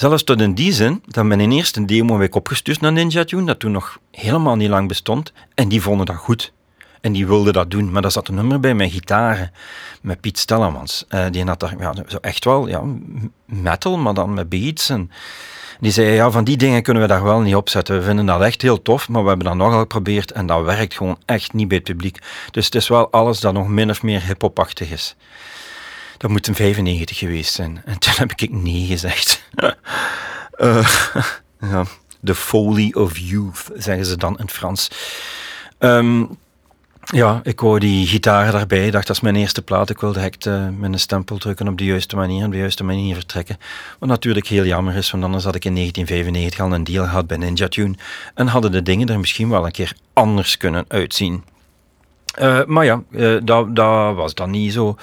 S2: Zelfs tot in die zin dat mijn eerste demo week opgestuurd naar Ninja Tune, dat toen nog helemaal niet lang bestond. En die vonden dat goed. En die wilden dat doen. Maar dat zat een nummer bij met gitaren. Met Piet Stellemans. Uh, die had daar ja, zo echt wel ja, metal, maar dan met beats. En, die zei, ja, van die dingen kunnen we daar wel niet opzetten. We vinden dat echt heel tof, maar we hebben dat nogal geprobeerd en dat werkt gewoon echt niet bij het publiek. Dus het is wel alles dat nog min of meer hip-hopachtig is. Dat moet een 95 geweest zijn. En toen heb ik nee gezegd. uh, *laughs* ja, the folly of youth, zeggen ze dan in Frans. Um, ja, ik wou die gitaar daarbij. Ik dacht, dat is mijn eerste plaat. Ik wilde direct uh, mijn stempel drukken op de juiste manier, op de juiste manier vertrekken. Wat natuurlijk heel jammer is, want anders had ik in 1995 al een deal gehad bij Ninja Tune. En hadden de dingen er misschien wel een keer anders kunnen uitzien. Uh, maar ja, dat, dat was dan niet zo.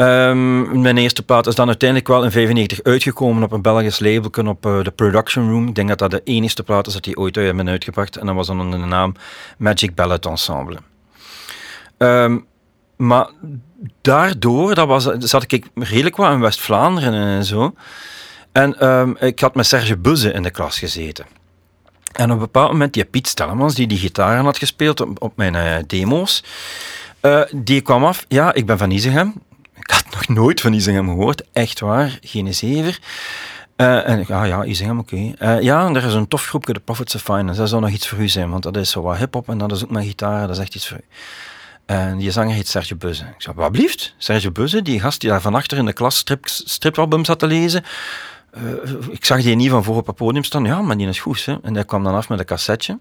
S2: Um, mijn eerste plaat is dan uiteindelijk wel in 95 uitgekomen op een Belgisch label op uh, de Production Room. Ik denk dat dat de enige plaat is dat die ooit hebben uitgebracht. En dat was dan onder de naam Magic Ballet Ensemble. Um, maar daardoor, dat was, zat ik redelijk wat in West-Vlaanderen en zo. En um, ik had met Serge Buzze in de klas gezeten. En op een bepaald moment, die Piet Stellemans, die die gitaar had gespeeld op, mijn uh, demo's, uh, die kwam af. Ja, ik ben van Isegem. Ik had nog nooit van Isegem gehoord. Echt waar, geen zever. Uh, en ja, ja, Isegem, oké. Uh, ja, er is een tof groepje, de Prophets of Finance. Dat zou nog iets voor u zijn, want dat is zo wat hip-hop en dat is ook met gitaar. Dat is echt iets voor u. En die zanger heet Serge Buzze. Ik zei, wat blieft? Serge Buzze, die gast die daar van achter in de klas strip, stripalbums zat te lezen. Uh, ik zag die niet van voor op het podium staan. Ja, maar die is goed. Hè? En hij kwam dan af met een cassetje.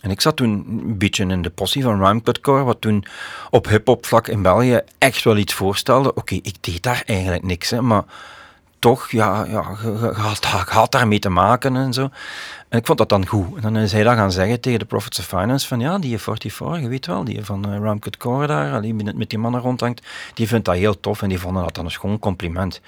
S2: En ik zat toen een beetje in de possie van Rhyme Core, wat toen op hip-hop vlak in België echt wel iets voorstelde. Oké, ik deed daar eigenlijk niks, hè, maar toch, ja, ja je, had, had daarmee te maken en zo. En ik vond dat dan goed. En dan is hij dat gaan zeggen tegen de Profits of Finance van ja, die 44, je weet wel, die van uh, Ramcut Core daar, die met die mannen rondhangt, die vindt dat heel tof en die vonden dat dan een schoon compliment.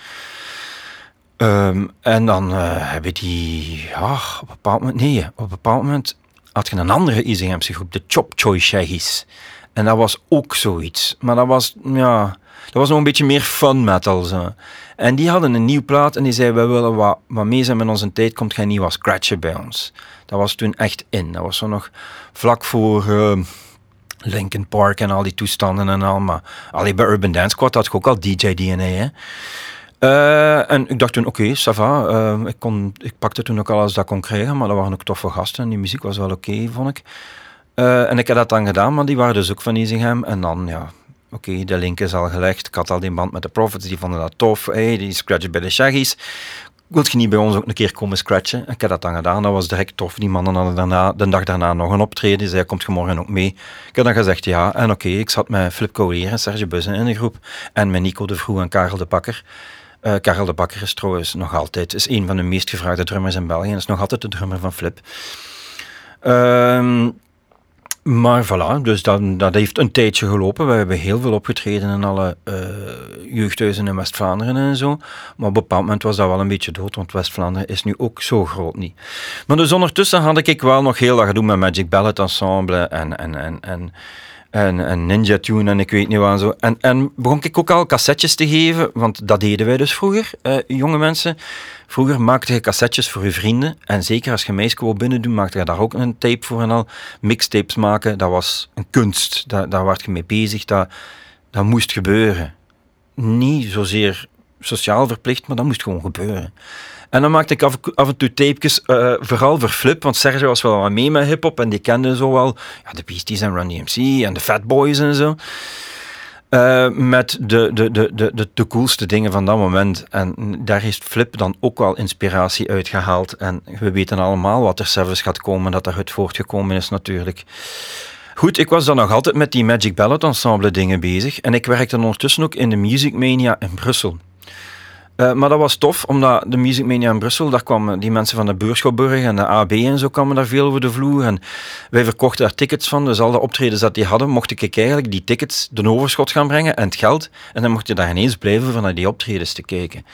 S2: Ehm, en dan eh, hebben die, ja, op een bepaald moment, nee, op een bepaald moment had je een andere Easy groep, de Chop Choy Shaggies. En dat was ook zoiets. Maar dat was, ja, dat was nog een beetje meer fun metal. Zo. En die hadden een nieuw plaat en die zei, we willen wat, wat mee zijn met onze tijd, komt geen nieuwe scratcher bij ons. Dat was toen echt in. Dat was zo nog vlak voor... Uh, Linkin Park en al die toestanden en al. Maar allee, bij Urban Dance Squad had ik ook al DJ-DNA. Hè. Uh, en ik dacht toen, oké, okay, ça va. Uh, ik, kon, ik pakte toen ook alles dat kon krijgen, maar dat waren ook toffe gasten en die muziek was wel oké, vond ik. Uh, en ik heb dat dan gedaan, maar die waren dus ook van Easingham. En dan, ja, oké, de link is al gelegd. Ik had al die band met de Profits, die vonden dat tof. Hey, die scratchen bij de Shaggies. Wilt je niet bij ons ook een keer komen scratchen? Ik heb dat dan gedaan, dat was direct tof. Die mannen hadden daarna, de dag daarna nog een optreden. Die zei, komt je morgen ook mee? Ik heb dan gezegd ja. En oké, ik zat met Flip Collier en Serge Bussen in de groep. En met Nico de Vroeg en Karel de Bakker. Uh, Karel de Bakker is trouwens nog altijd is een van de meest gevraagde drummers in België. En is nog altijd de drummer van Flip. Uh, maar voilà, dus dat, dat heeft een tijdje gelopen. We hebben heel veel opgetreden in alle uh, jeugdhuizen in West-Vlaanderen en zo. Maar op een bepaald moment was dat wel een beetje dood, want West-Vlaanderen is nu ook zo groot niet. Maar dus ondertussen had ik wel nog heel wat doen met Magic Ballet Ensemble en, en, en, en en, en Ninja Tune en ik weet niet wat en zo. En, en begon ik ook al cassettes te geven, want dat deden wij dus vroeger, uh, jonge mensen. Vroeger maakte je cassettes voor je vrienden. En zeker als je meisje wou binnen doen, maakte je daar ook een tape voor en al. Mixtapes maken, dat was een kunst. Daar, daar werd je mee bezig, dat, dat moest gebeuren. Niet zozeer sociaal verplicht, maar dat moest gewoon gebeuren. En dan maakte ik af, en toe tapejes, uh, vooral voor Flip, want Sergio was wel wat mee met hip-hop en die kende zo wel ja, de Beasties en Run DMC en de Fat Boys en zo. Uh, met de, de, de, de, de, coolste dingen van dat moment. En daar heeft Flip dan ook wel inspiratie uitgehaald. En we weten allemaal wat er zelfs gaat komen, dat daaruit voortgekomen is natuurlijk. Goed, ik was dan nog altijd met die Magic Ballad Ensemble dingen bezig. En ik werkte ondertussen ook in de Music Mania in Brussel. Uh, maar dat was tof, omdat de Music Mania in Brussel, daar kwamen die mensen van de Beurschouwburg en de AB en zo kwamen daar veel over de vloer. En wij verkochten daar tickets van, dus al de optredens dat die hadden, mocht ik eigenlijk die tickets, de overschot gaan brengen en het geld. En dan mocht je daar ineens blijven van naar die optredens te kijken.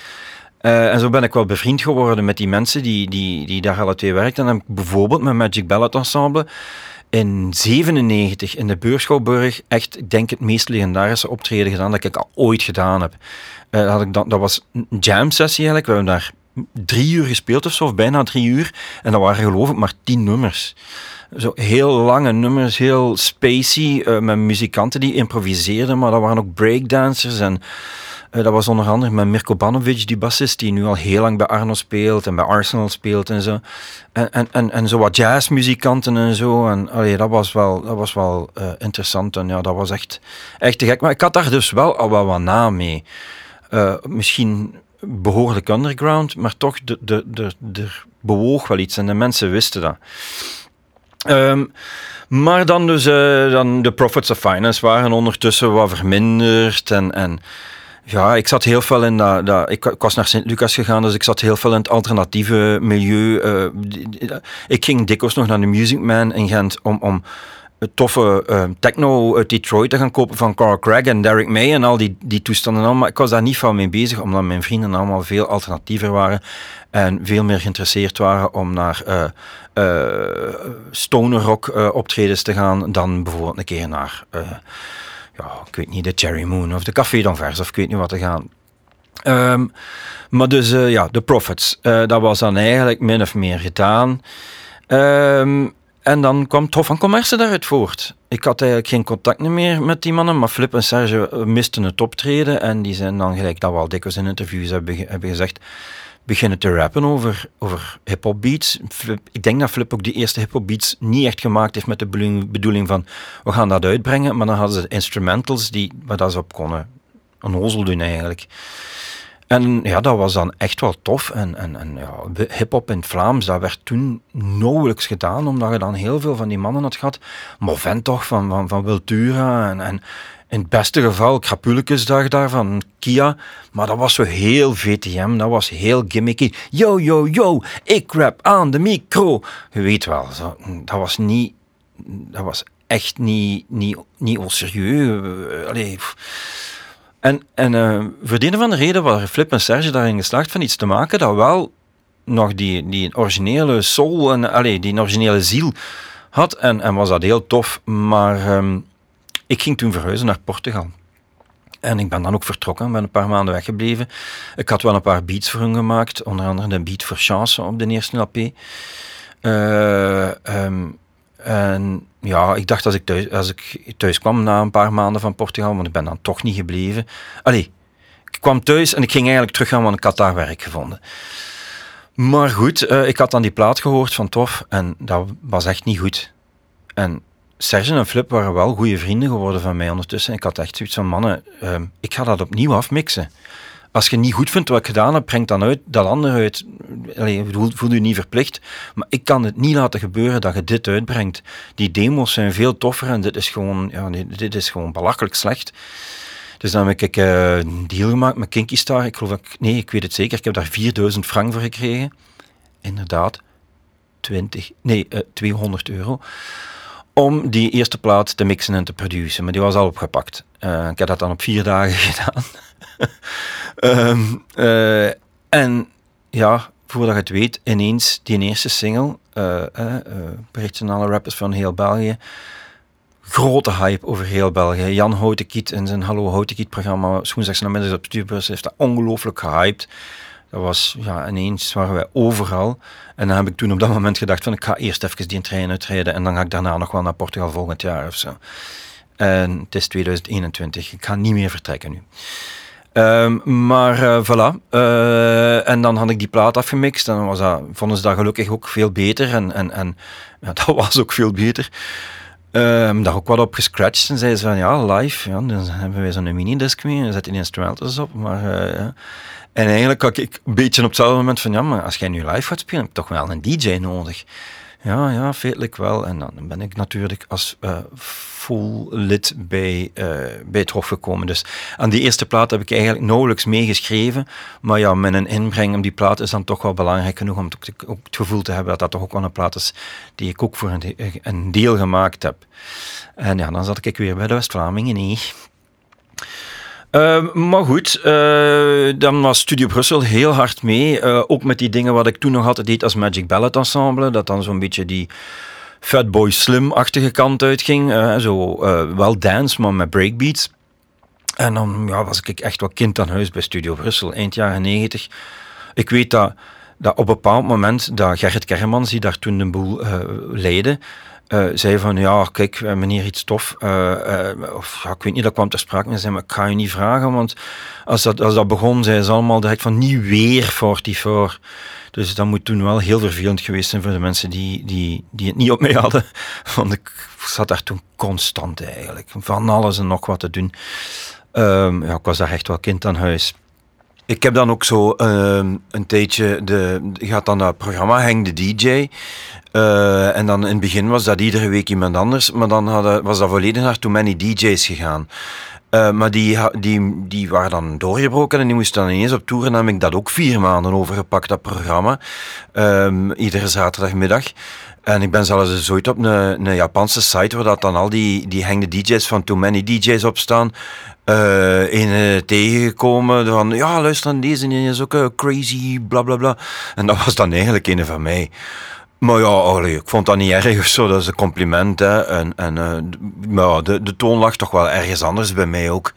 S2: Uh, en zo ben ik wel bevriend geworden met die mensen die, die, die daar alle twee werkten. En bijvoorbeeld met Magic Ballet Ensemble in 97 in de Beurschouwburg echt, ik denk, het meest legendarische optreden gedaan dat ik al ooit gedaan heb. Had ik dan, dat was een jam sessie eigenlijk. We hebben daar drie uur gespeeld of zo, of bijna drie uur. En dat waren geloof ik maar tien nummers. Zo heel lange nummers, heel spacey, uh, met muzikanten die improviseerden, maar dat waren ook breakdancers en uh, dat was onder andere met Mirko Banovic, die bassist, die nu al heel lang bij Arno speelt en bij Arsenal speelt en zo. En, en, en, en zo wat jazzmuzikanten en zo. En dat was wel, dat was wel interessant en ja, dat was echt, echt te gek. Maar ik had daar dus wel al wel wat na mee. Uh, misschien behoorlijk underground, maar toch, er bewoog wel iets en de mensen wisten dat. Um, maar dan dus, uh, dan de Profits of Finance waren ondertussen wat verminderd en... en ja, ik zat heel veel in dat. dat ik, ik, was naar Sint-Lucas gegaan, dus ik zat heel veel in het alternatieve milieu. Uh, ik ging dikwijls nog naar de Music Man in Gent om, om toffe uh, techno uit Detroit te gaan kopen van Carl Craig en Derek May en al die, die toestanden allemaal. Maar ik was daar niet van mee bezig, omdat mijn vrienden allemaal veel alternatiever waren en veel meer geïnteresseerd waren om naar uh, stoner rock optredens te gaan dan bijvoorbeeld een keer naar ja, ik weet niet, de Cherry Moon of de Café d'Anvers of ik weet niet wat te gaan. Um, maar dus ja, de Profits, dat was dan eigenlijk min of meer gedaan. Um, en dan kwam Hof van Commerce daaruit voort. Ik had eigenlijk geen contact meer met die mannen, maar Flip en Serge misten het optreden. En die zijn dan gelijk dat we al dikwijls in interviews hebben, hebben gezegd beginnen te rappen over, over hip-hop beats. ik denk dat Flip ook die eerste hip-hop beats niet echt gemaakt heeft met de bedoeling van we gaan dat uitbrengen, maar dan hadden ze instrumentals die, waar dat ze op konden een hozel doen eigenlijk. En ja, dat was dan echt wel tof. En, en, en ja, hip-hop in het Vlaams, dat werd toen nauwelijks gedaan, omdat je dan heel veel van die mannen had gehad. Movent toch, van, van, van Wiltura en, en in het beste geval Krapulekesdag daar van Kia. Maar dat was zo heel VTM, dat was heel gimmicky. Yo, yo, yo, ik rap aan de micro. Je weet wel, dat was niet... Dat was echt niet, niet, niet serieus. Allee, En, en uh, voor de een of reden waren Flip en Serge daarin geslaagd van iets te maken dat wel nog die, die originele soul en allee, die originele ziel had. En, en was dat heel tof. Maar um, ik ging toen verhuizen naar Portugal. En ik ben dan ook vertrokken, ben een paar maanden weggebleven. Ik had wel een paar beats voor hun gemaakt, onder andere de beat voor Chance op de eerste LP. Uh, um, en ja, ik dacht als ik, thuis, als ik thuis kwam na een paar maanden van Portugal, want ik ben dan toch niet gebleven. Allee, ik kwam thuis en ik ging eigenlijk teruggaan, want ik had daar werk gevonden. Maar goed, uh, ik had dan die plaat gehoord van Tof en dat was echt niet goed. En Serge en Flip waren wel goede vrienden geworden van mij ondertussen. Ik had echt zoiets van, mannen, uh, ik ga dat opnieuw afmixen. Als je niet goed vindt wat ik gedaan heb, breng dan uit dat ander uit. Allee, voel, voel je niet verplicht. Maar ik kan het niet laten gebeuren dat je dit uitbrengt. Die demos zijn veel toffer en dit is gewoon, ja, dit is gewoon belachelijk slecht. Dus dan heb ik uh, een deal gemaakt met Kinky Star. Ik geloof dat nee, ik weet het zeker. Ik heb daar 4000 frank voor gekregen. Inderdaad, 20, nee, uh, 200 euro. Om die eerste plaat te mixen en te produceren. Maar die was al opgepakt. Uh, ik heb dat dan op vier dagen *laughs* gedaan. um, uh, en ja, voordat je het weet, ineens die eerste single, uh, uh, alle rappers van heel België, grote hype over heel België. Jan Houtekiet in zijn Hallo Houtekiet programma, woensdags op Stuurbus, heeft dat ongelooflijk gehyped. Dat was, ja, ineens waren wij overal. En dan heb ik toen op dat moment gedacht van, ik ga eerst even die trein uitrijden en dan ga ik daarna nog wel naar Portugal volgend jaar of zo. En het is 2021, ik ga niet meer vertrekken nu. Um, maar uh, voilà. Uh, en dan had ik die plaat afgemixt en was dat, vonden ze dat gelukkig ook veel beter. En, en, en ja, *laughs* dat was ook veel beter. Um, daar ook wat op gescratcht en zeiden ze van ja, live. Dan hebben wij zo'n minidisc mee en zetten die instrumentals op. Maar, uh, ja. En eigenlijk had ik een beetje op hetzelfde moment van ja, maar als jij nu live gaat spelen, heb je toch wel een DJ nodig. Ja, ja, feitelijk wel. En dan ben ik natuurlijk als uh, full lid bij, uh, bij het Hof gekomen. Dus aan die eerste plaat heb ik eigenlijk nauwelijks meegeschreven. Maar ja, met een inbreng op die plaat is dan toch wel belangrijk genoeg om ook het gevoel te hebben dat dat toch ook wel een plaat is die ik ook voor een, een deel gemaakt heb. En ja, dan zat ik weer bij de West-Vlamingen. Nee. Uh, maar goed, uh, dan was Studio Brussel heel hard mee. Uh, ook met die dingen wat ik toen nog altijd deed als Magic Ballet Ensemble. Dat dan zo'n beetje die Fatboy Slim-achtige kant uitging. zo wel dance, maar met breakbeats. En dan ja, was ik echt wel kind aan huis bij Studio Brussel, eind jaren negentig. Ik weet dat, dat op een bepaald moment dat Gerrit Kermans, die daar toen de boel leidde, uh, zei van ja, kijk, meneer iets tof. Uh, of ja, ik weet niet, dat kwam ter sprake. Maar zei, maar ik ga je niet vragen, want als dat, als dat begon, zei ze allemaal direct van niet weer 44. Dus dat moet toen wel heel vervelend geweest zijn voor de mensen die, die, die het niet op mij hadden. *laughs* Want ik zat daar toen constant eigenlijk. Van alles en nog wat te doen. Um, ja, ik was daar echt wel kind aan huis. Ik heb dan ook zo uh, een tijdje, de, gaat dan dat programma Hang de DJ. Uh, en dan in het begin was dat iedere week iemand anders, maar dan hadden, was dat volledig naar Too Many DJ's gegaan. Uh, maar die, die, die waren dan doorgebroken en die moesten dan ineens op tour. En dan heb ik dat ook vier maanden overgepakt, dat programma. Um, iedere zaterdagmiddag. En ik ben zelfs ooit op een, een Japanse site waar dat dan al die, die hangde DJ's van Too Many DJ's op staan. Uh, een tegengekomen van ja, luister deze, is ook uh, crazy, bla bla bla. En dat was dan eigenlijk een van mij. Maar ja, allee, ik vond dat niet erg of zo, dat is een compliment. Hè. En, en, uh, maar de, de toon lag toch wel ergens anders bij mij ook.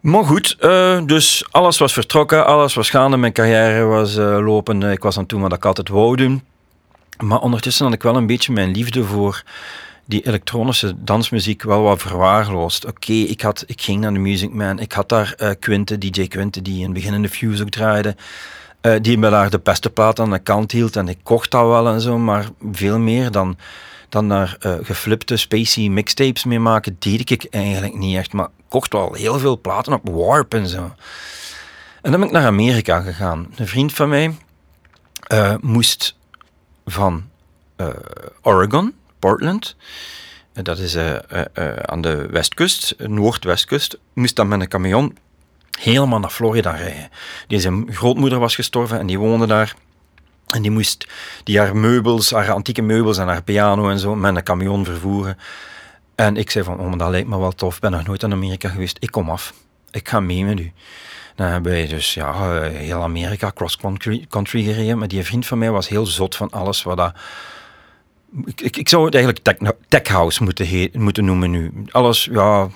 S2: Maar goed, uh, dus alles was vertrokken, alles was gaande, mijn carrière was uh, lopen. Ik was aan het doen wat ik altijd wou doen. Maar ondertussen had ik wel een beetje mijn liefde voor die elektronische dansmuziek wel wat verwaarloosd. Oké, ik ik, ik ging naar de Music Man, ik had daar uh, Quinte, DJ Quinte, die in het begin in de Fuse ook draaide. Uh, die me daar de beste plaat aan de kant hield en ik kocht dat wel en zo, maar veel meer dan, dan naar uh, geflipte spacey mixtapes mee maken, deed ik eigenlijk niet echt, maar kocht wel heel veel platen op Warp en zo. En dan ben ik naar Amerika gegaan. Een vriend van mij moest van Oregon Portland. Dat is uh, uh, aan de westkust, noordwestkust. Moest dan met een camion helemaal naar Florida rijden. Die zijn grootmoeder was gestorven en die woonde daar. En die moest die haar meubels, haar antieke meubels en haar piano en zo met een camion vervoeren. En ik zei van, oh, dat lijkt me wel tof. Ik ben nog nooit in Amerika geweest. Ik kom af. ik ga mee met u. Dan hebben wij dus ja, eh, heel Amerika cross-country country gereden. Maar die vriend van mij was heel zot van alles wat dat... Ik, ik, zou het eigenlijk tech house moeten, moeten noemen nu. Alles, ja,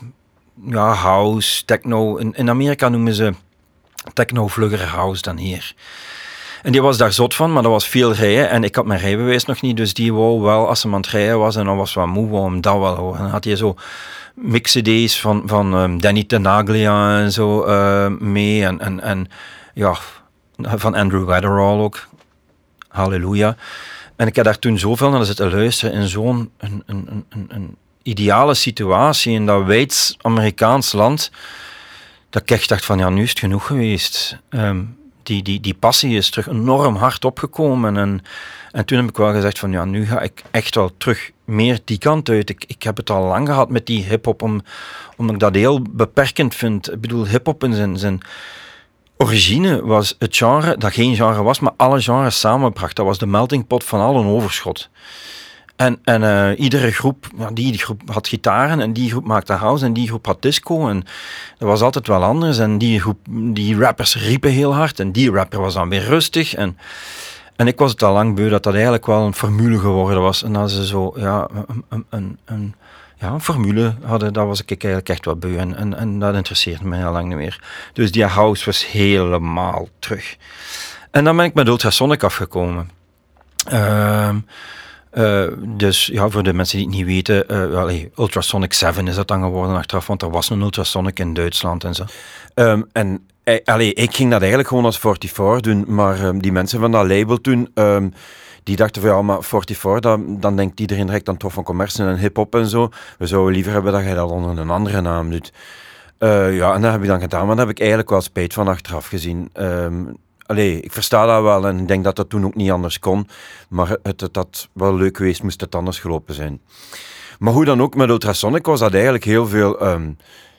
S2: ja house, techno. In, in Amerika noemen ze techno vlugger house dan hier. En die was daar zot van, maar dat was veel rijden. En ik had mijn rijbewijs nog niet, dus die wou wel, als ze aan het rijden was en dan was wat moe, wou hem dat wel horen. En dan had hij zo mix-cd's van, van ehm, Danny Tenaglia en zo eh, mee. En, en, en ja, van Andrew Weatherall ook. Halleluja. En ik heb daar toen zoveel naar zitten luisteren in zo'n een, een, een, een, ideale situatie in dat wijds Amerikaans land. Dat ik echt dacht van ja, nu is het genoeg geweest. Ehm, die, die, die passie is terug enorm hard opgekomen. En, en toen heb ik wel gezegd van ja, nu ga ik echt wel terug meer die kant uit. Ik, ik heb het al lang gehad met die hip-hop, om, omdat ik dat heel beperkend vind. Ik bedoel, hip-hop in zijn, zijn origine was het genre dat geen genre was, maar alle genres samenbracht. Dat was de melting pot van al een overschot. En, en eh, iedere groep, die groep had gitaren en die groep maakte house en die groep had disco. En dat was altijd wel anders. En die, groep, die rappers riepen heel hard en die rapper was dan weer rustig. En, en ik was het al lang beu dat dat eigenlijk wel een formule geworden was. En dat ze zo, ja, een, een, een, ja, een formule hadden, dat was ik eigenlijk echt wel beu. En, en, dat interesseerde mij al lang niet meer. Dus die house was helemaal terug. En dan ben ik met Ultrasonic afgekomen. Ehm dus ja, voor de mensen die het niet weten, allee, Ultrasonic 7 is dat dan geworden achteraf, want er was een Ultrasonic in Duitsland en zo.
S5: Um, en eh, allee, ik ging dat eigenlijk gewoon als 44 doen, maar um, die mensen van dat label toen, um, die dachten van ja, maar 44, dan, dan denkt iedereen direct aan Tof van Commerce en hip-hop en zo. We zouden liever hebben dat jij dat onder een andere naam doet. Ja, en dat heb ik dan gedaan, maar daar heb ik eigenlijk wel spijt van achteraf gezien. Allee, ik versta dat wel en ik denk dat dat toen ook niet anders kon. Maar het, had wel leuk geweest, moest het anders gelopen zijn. Maar hoe dan ook, met Ultrasonic was dat eigenlijk heel veel um,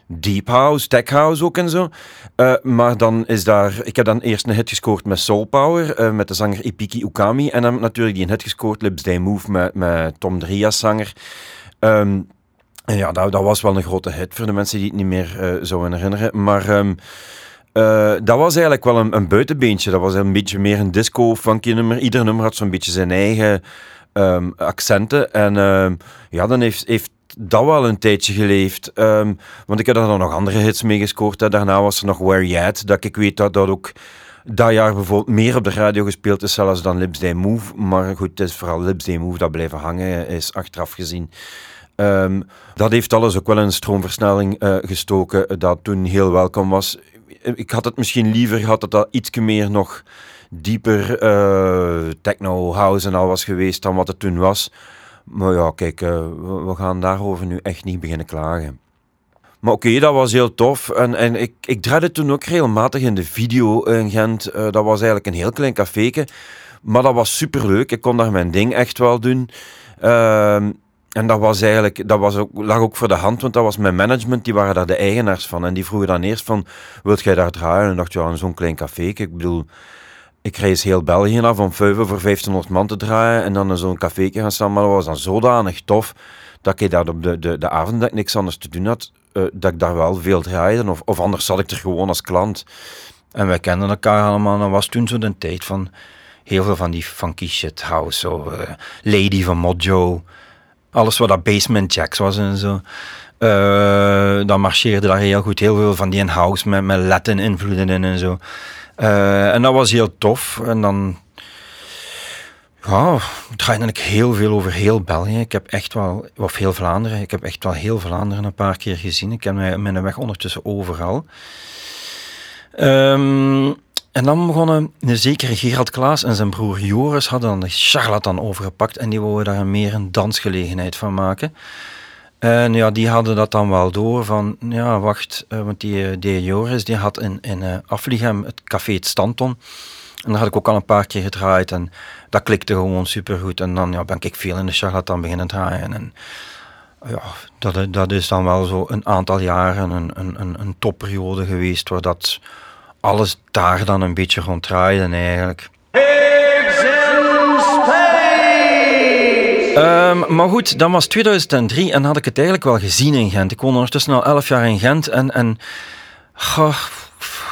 S5: deep house, tech house ook en zo. Uh, maar dan is daar... Ik heb dan eerst een hit gescoord met Soul Power, uh, met de zanger Ipiki Ukami. En dan natuurlijk die een hit gescoord, Lips They Move, met, met Tom Drias zanger. Um, en ja, dat, dat, was wel een grote hit voor de mensen die het niet meer uh, zouden herinneren. Maar... Um, uh, dat was eigenlijk wel een, een, buitenbeentje. Dat was een beetje meer een disco-funky nummer. Ieder nummer had zo'n beetje zijn eigen um, accenten. En um, ja, dan heeft, heeft dat wel een tijdje geleefd. Um, want ik heb daar dan nog andere hits mee gescoord. Hè. Daarna was er nog Where You At. Dat ik weet dat dat ook dat jaar bijvoorbeeld meer op de radio gespeeld is zelfs dan Lips They Move. Maar goed, het is vooral Lips They Move dat blijven hangen, is achteraf gezien. Dat heeft alles ook wel een stroomversnelling uh, gestoken, dat toen heel welkom was ik had het misschien liever gehad dat dat iets meer nog dieper uh, techno, house en al was geweest dan wat het toen was. Maar ja, kijk, uh, we, gaan daarover nu echt niet beginnen klagen. Maar oké, dat was heel tof. En, en ik, ik draaide toen ook regelmatig in de video in Gent. Dat was eigenlijk een heel klein caféke. Maar dat was superleuk. Ik kon daar mijn ding echt wel doen. En dat was eigenlijk, dat was ook, lag ook voor de hand, want dat was mijn management, die waren daar de eigenaars van. En die vroegen dan eerst van, wilt jij daar draaien? En dacht, ja, zo'n klein café. Ik bedoel, ik reis heel België af om vijf voor 1500 man te draaien en dan in zo'n café gaan staan. Maar dat was dan zodanig tof, dat ik daar op de, de, de avond dat ik niks anders te doen had, uh, dat ik daar wel veel draaide. Of, of anders zat ik er gewoon als klant.
S2: En wij kenden elkaar allemaal. En dat was toen zo de tijd van heel veel van die funky shit house. Zo, uh, Lady van Mojo. Alles wat dat basement jacks was en zo. Uh, dan marcheerde daar heel goed. Heel veel van die in-house met, met Latin invloeden in en zo. Uh, en dat was heel tof. En dan... Ja, gaat eigenlijk heel veel over heel België. Ik heb echt wel... Of heel Vlaanderen. Ik heb echt wel heel Vlaanderen een paar keer gezien. Ik ken mijn, mijn weg ondertussen overal. Um, en dan begonnen een zekere Gerald Klaas en zijn broer Joris hadden dan de charlatan overgepakt en die wouden daar meer een dansgelegenheid van maken. En ja, die hadden dat dan wel door van, ja wacht, want die, die Joris die had in, in Afligem het café Het Stanton. En daar had ik ook al een paar keer gedraaid en dat klikte gewoon supergoed. En dan ja, ben ik veel in de charlatan beginnen draaien. En ja, dat, dat is dan wel zo een aantal jaren een, een, een topperiode geweest waar dat alles daar dan een beetje rond draaide eigenlijk. Um, maar goed, dat was 2003 en had ik het eigenlijk wel gezien in Gent. Ik woon ondertussen al 11 jaar in Gent en, en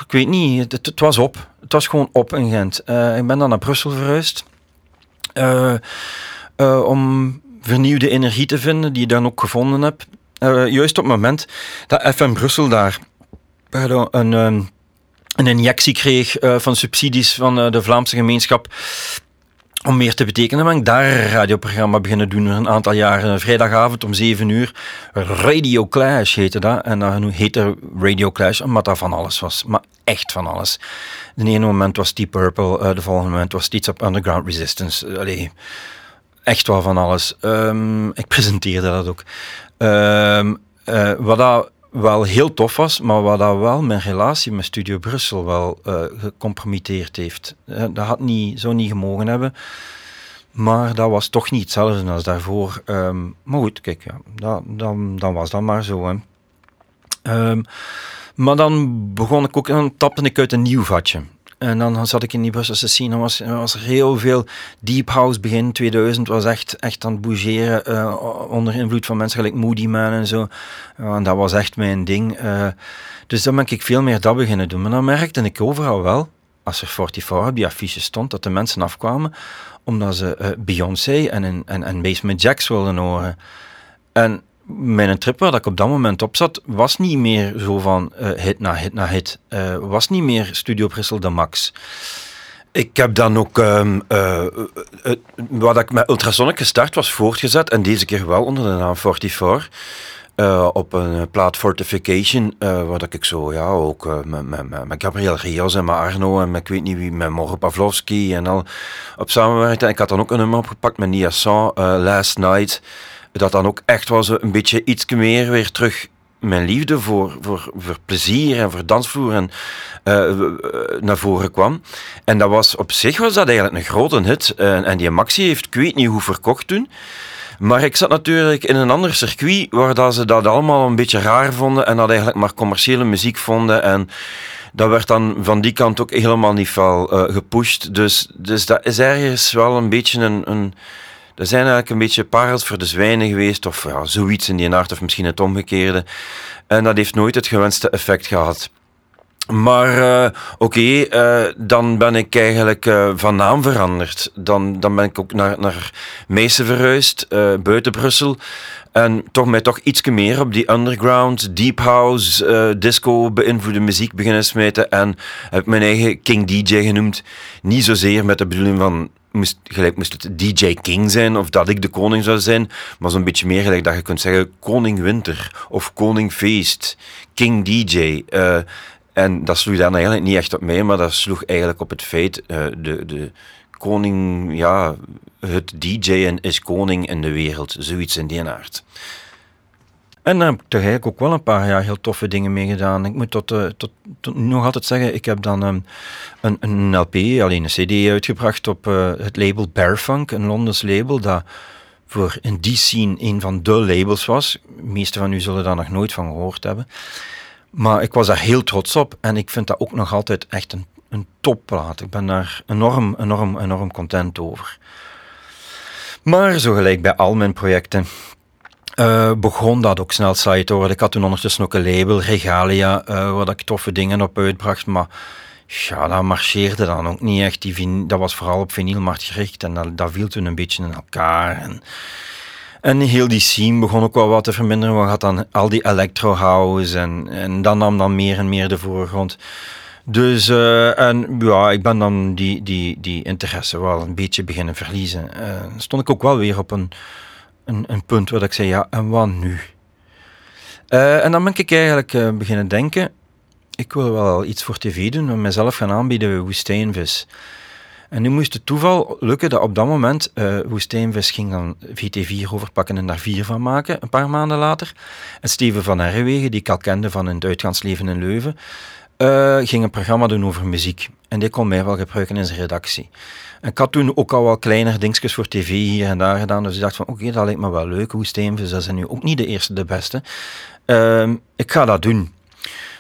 S2: ik weet niet, het, was op. Het was gewoon op in Gent. Eh, ik ben dan naar Brussel verhuisd. Eh, eh, om vernieuwde energie te vinden, die ik dan ook gevonden heb. Juist op het moment dat FM Brussel daar pardon, een, ehm, een injectie kreeg eh, van subsidies van eh, de Vlaamse gemeenschap om meer te betekenen, ben ik daar een radioprogramma beginnen doen een aantal jaren. Vrijdagavond om 7 uur. Radio Clash heette dat. En dat heette Radio Clash omdat dat van alles was. Maar echt van alles. De ene moment was Deep Purple, eh, de volgende moment was iets op Underground Resistance. Allee, echt wel van alles. Ehm, ik presenteerde dat ook. Ehm, eh, wat dat wel heel tof was, maar wat dat wel mijn relatie met Studio Brussel wel eh, gecompromitteerd heeft. Eh, dat had niet, zou niet gemogen hebben. Maar dat was toch niet hetzelfde als daarvoor. Ehm, maar goed, kijk, ja, dat, dan, dan was dat maar zo. Hè. Ehm, maar dan begon ik ook, dan tapte ik uit een nieuw vatje. En dan zat ik in die Brusselse scene, en was, was er heel veel deep house begin 2000, was echt, echt aan het bougeren, eh, onder invloed van mensen gelijk Moody Man en zo. En dat was echt mijn ding. eh. dus dan ben ik veel meer dat beginnen doen. Maar dan merkte ik overal wel, als er 44 op die affiche stond, dat de mensen afkwamen omdat ze eh, Beyoncé en, en, en, en Basement Jacks wilden horen. En mijn trip waar ik op dat moment op zat, was niet meer zo van eh, hit na hit na hit. Eh, was niet meer Studio Brussel de max.
S5: Ik heb dan ook, eh, eh, wat ik met Ultrasonic gestart was, voortgezet. En deze keer wel onder de naam 44. eh, op een plaat Fortification, eh waar ik zo, ja, ook eh, met, met, met, Gabriel Rios en met Arno en met ik weet niet wie, met Morgen Pavlovski en al op samenwerkte. En ik had dan ook een nummer opgepakt met Nia San, Last Night. Dat dan ook echt wel zo een beetje iets meer weer terug mijn liefde voor, voor, voor plezier en voor dansvloer en, eh, naar voren kwam. En dat was, op zich was dat eigenlijk een grote hit. En, die Maxi heeft, ik weet niet hoe verkocht toen. Maar ik zat natuurlijk in een ander circuit waar dat ze dat allemaal een beetje raar vonden en dat eigenlijk maar commerciële muziek vonden. En dat werd dan van die kant ook helemaal niet veel eh, gepusht. Dus, dus dat is ergens wel een beetje een... een dat zijn eigenlijk een beetje parels voor de zwijnen geweest, of zoiets in die aard, of misschien het omgekeerde. En dat heeft nooit het gewenste effect gehad. Maar eh, oké, eh, dan ben ik eigenlijk eh, van naam veranderd. Dan, dan ben ik ook naar, naar Meissen verhuisd, buiten Brussel. En toch mij toch iets meer op die underground, deep house, eh, disco beïnvloede muziek beginnen smeten. En heb mijn eigen King DJ genoemd. Niet zozeer met de bedoeling van moest, gelijk moest het DJ King zijn of dat ik de koning zou zijn, maar zo'n beetje meer gelijk dat je kunt zeggen Koning Winter of Koning Feest, King DJ. eh, en dat sloeg dan eigenlijk niet echt op mij, maar dat sloeg eigenlijk op het feit, eh, de, de koning, ja, het DJ'en is koning in de wereld, zoiets in die aard.
S2: En daar heb ik eigenlijk ook wel een paar jaar heel toffe dingen mee gedaan. Ik moet tot, eh, tot, nog altijd zeggen, ik heb dan ehm, een, een LP, alleen een CD uitgebracht op eh, het label Bearfunk, een Londens label dat voor in die scene een van de labels was. De meeste van u zullen daar nog nooit van gehoord hebben. Maar ik was daar heel trots op en ik vind dat ook nog altijd echt een, een topplaat. Ik ben daar enorm, enorm, enorm content over. Maar zo gelijk bij al mijn projecten eh, begon dat ook snel saai te worden. Ik had toen ondertussen ook een label, Regalia, eh, waar ik toffe dingen op uitbracht. Maar ja, dat marcheerde dan ook niet echt. Die dat was vooral op vinylmarkt gericht en dat, dat viel toen een beetje in elkaar. En, en heel die scene begon ook wel wat te verminderen. We hadden dan al die electro house en, en dat nam dan meer en meer de voorgrond. Dus, eh, en ja, ik ben dan die, die, die interesse wel een beetje beginnen verliezen. Eh, stond ik ook wel weer op een, een, een punt waar ik zei, ja, en wat nu? Eh, en dan ben ik eigenlijk beginnen denken, ik wil wel iets voor tv doen, en mezelf gaan aanbieden Woestijnvis. En nu moest het toeval lukken dat op dat moment eh Woestijnvis ging dan VT4 overpakken en daar vier van maken, een paar maanden later. En Steven van Herrewegen, die ik al kende van het uitgaansleven in Leuven, eh, ging een programma doen over muziek. En die kon mij wel gebruiken in zijn redactie. En ik had toen ook al wel kleiner dingetjes voor tv hier en daar gedaan. Dus ik dacht van, oké, dat lijkt me wel leuk. Woestijnvis, dat zijn nu ook niet de eerste, de beste. Ehm, ik ga dat doen.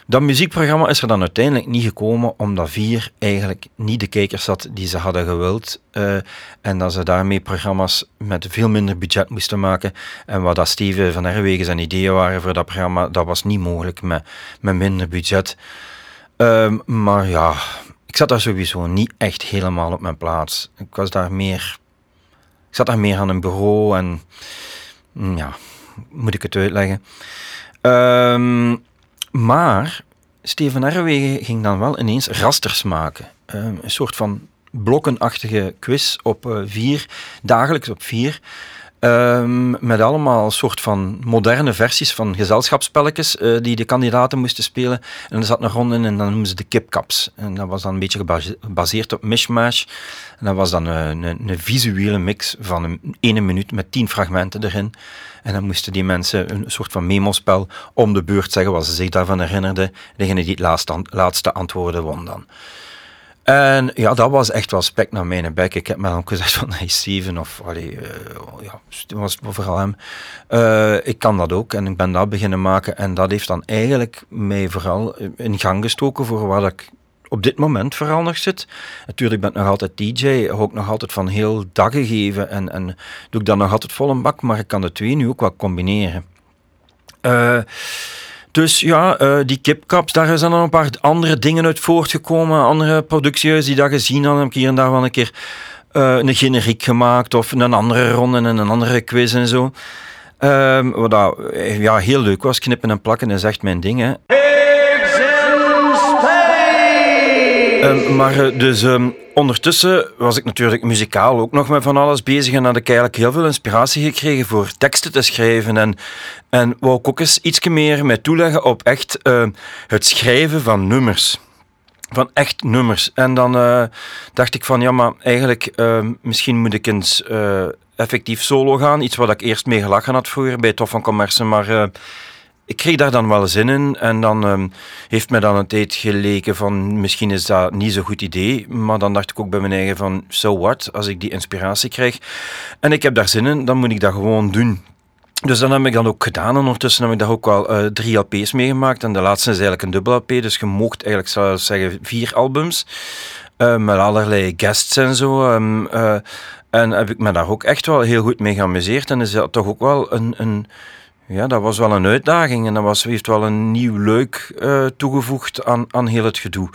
S2: Dat muziekprogramma is er dan uiteindelijk niet gekomen, omdat Vier eigenlijk niet de kijkers had die ze hadden gewild. eh, en dat ze daarmee programma's met veel minder budget moesten maken. En wat dat Steven van Herwegen zijn ideeën waren voor dat programma, dat was niet mogelijk met, met minder budget. Ehm, maar ja, ik zat daar sowieso niet echt helemaal op mijn plaats. Ik was daar meer... Ik zat daar meer aan een bureau en... mm, Ja, moet ik het uitleggen. Ehm, maar Steven Herwegen ging dan wel ineens rasters maken. Ehm, een soort van blokkenachtige quiz op eh, vier, dagelijks op vier. Ehm, met allemaal soort van moderne versies van gezelschapsspelletjes eh, die de kandidaten moesten spelen. En er zat een ronde in en dan noemen ze de kipkaps. En dat was dan een beetje gebase- gebaseerd op mishmash. En dat was dan een, een, een visuele mix van een ene minuut met tien fragmenten erin. En dan moesten die mensen een soort van memospel om de beurt zeggen wat ze zich daarvan herinnerden. Degene die het laatste, laatste antwoorden won dan. En ja, dat was echt wel spek naar mijn bek. Ik heb me dan ook gezegd van, hey Steven, of allee, eh, ja, het was vooral hem. Eh, ik kan dat ook en ik ben dat beginnen maken. En dat heeft dan eigenlijk mij vooral in gang gestoken voor waar ik op dit moment vooral nog zit. Natuurlijk ben ik nog altijd DJ, hou ook nog altijd van heel daggen geven en, en doe ik dat nog altijd vol een bak, maar ik kan de twee nu ook wel combineren. Eh, dus ja, eh, die kipkaps, daar zijn dan een paar andere dingen uit voortgekomen. Andere productiehuizen die dat gezien hadden. Heb ik hier en daar wel een keer eh, een generiek gemaakt of een andere ronde en een andere quiz en zo. Ehm, wat dat, eh, ja, heel leuk was. Knippen en plakken is echt mijn ding. Hè.
S1: Pigs
S2: Ehm, maar eh, dus ehm, ondertussen was ik natuurlijk muzikaal ook nog met van alles bezig en had ik eigenlijk heel veel inspiratie gekregen voor teksten te schrijven en, en wou ik ook eens iets meer mij toeleggen op echt ehm, het schrijven van nummers. Van echt nummers. En dan eh, dacht ik van, ja, maar eigenlijk, misschien moet ik eens eh, effectief solo gaan. Iets wat ik eerst mee gelachen had vroeger bij Tof van Commerce, maar ik kreeg daar dan wel zin in. En dan ehm, heeft mij dan een tijd geleken van, misschien is dat niet zo'n goed idee. Maar dan dacht ik ook bij mijn eigen van, so what, als ik die inspiratie krijg. En ik heb daar zin in, dan moet ik dat gewoon doen. Dus dan heb ik dat ook gedaan. En ondertussen heb ik daar ook wel eh, drie LP's meegemaakt. En de laatste is eigenlijk een dubbel LP. Dus je mocht eigenlijk zelfs zeggen vier albums. eh, met allerlei guests en zo. ehm, eh, en heb ik me daar ook echt wel heel goed mee geamuseerd. En is dat toch ook wel een... een ja, dat was wel een uitdaging. En dat was, heeft wel een nieuw leuk eh, toegevoegd aan, aan heel het gedoe.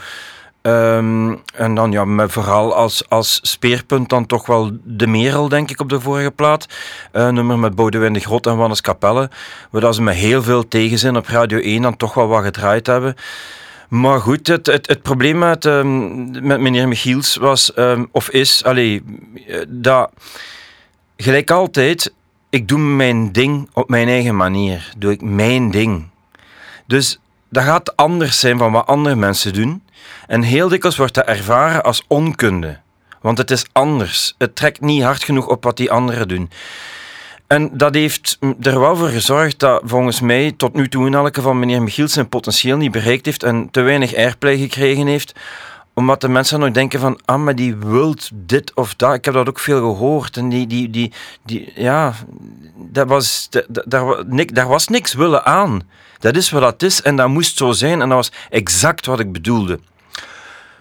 S2: Ehm, en dan ja, met vooral als, als speerpunt dan toch wel De Merel, denk ik, op de vorige plaat. Een nummer met Boudewijn de Grot en Wannes Capelle. Waar ze met heel veel tegenzin op Radio 1 dan toch wel wat gedraaid hebben. Maar goed, het, het, het probleem met, ehm, met meneer Michiels was, ehm, of is, allee, eh, dat gelijk altijd, ik doe mijn ding op mijn eigen manier. Doe ik mijn ding. Dus dat gaat anders zijn van wat andere mensen doen. En heel dikwijls wordt dat ervaren als onkunde. Want het is anders. Het trekt niet hard genoeg op wat die anderen doen. En dat heeft er wel voor gezorgd dat volgens mij tot nu toe in elk geval meneer Michiels zijn potentieel niet bereikt heeft en te weinig airplay gekregen heeft omdat de mensen nog denken van, ah, maar die wilt dit of dat. Ik heb dat ook veel gehoord. En die, die, die, die ja, dat was, da- da- daar, daar was niks willen aan. Dat is wat dat is en dat moest zo zijn. En dat was exact wat ik bedoelde.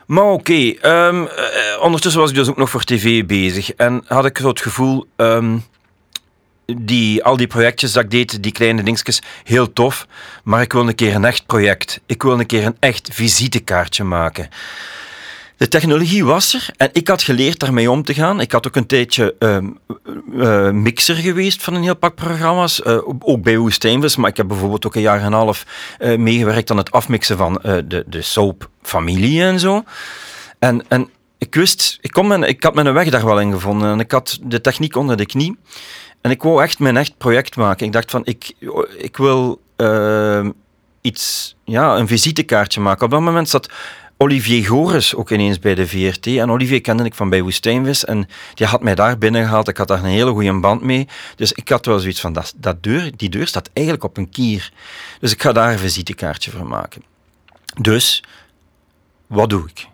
S2: Maar oké, ehm, eh, ondertussen was ik dus ook nog voor tv bezig. En had ik zo het gevoel, ehm, die, al die projectjes dat ik deed, die kleine dingetjes, heel tof. Maar ik wil een keer een echt project. Ik wil een keer een echt visitekaartje maken. De technologie was er en ik had geleerd daarmee om te gaan. Ik had ook een tijdje ehm, eh, mixer geweest van een heel pak programma's. eh, ook bij Woestijnvis, maar ik heb bijvoorbeeld ook een jaar en een half eh, meegewerkt aan het afmixen van de, de soap Familie en zo. En, en ik wist, ik, kon ik had mijn weg daar wel in gevonden en ik had de techniek onder de knie. En ik wou echt mijn echt project maken. Ik dacht van, ik, ik wil ehm, iets, ja, een visitekaartje maken. Op dat moment zat Olivier Goris ook ineens bij de VRT. En Olivier kende ik van bij Woestijnvis. En die had mij daar binnengehaald. Ik had daar een hele goede band mee. Dus ik had wel zoiets van, dat, dat deur, die deur staat eigenlijk op een kier. Dus ik ga daar een visitekaartje voor maken. Dus, wat doe ik?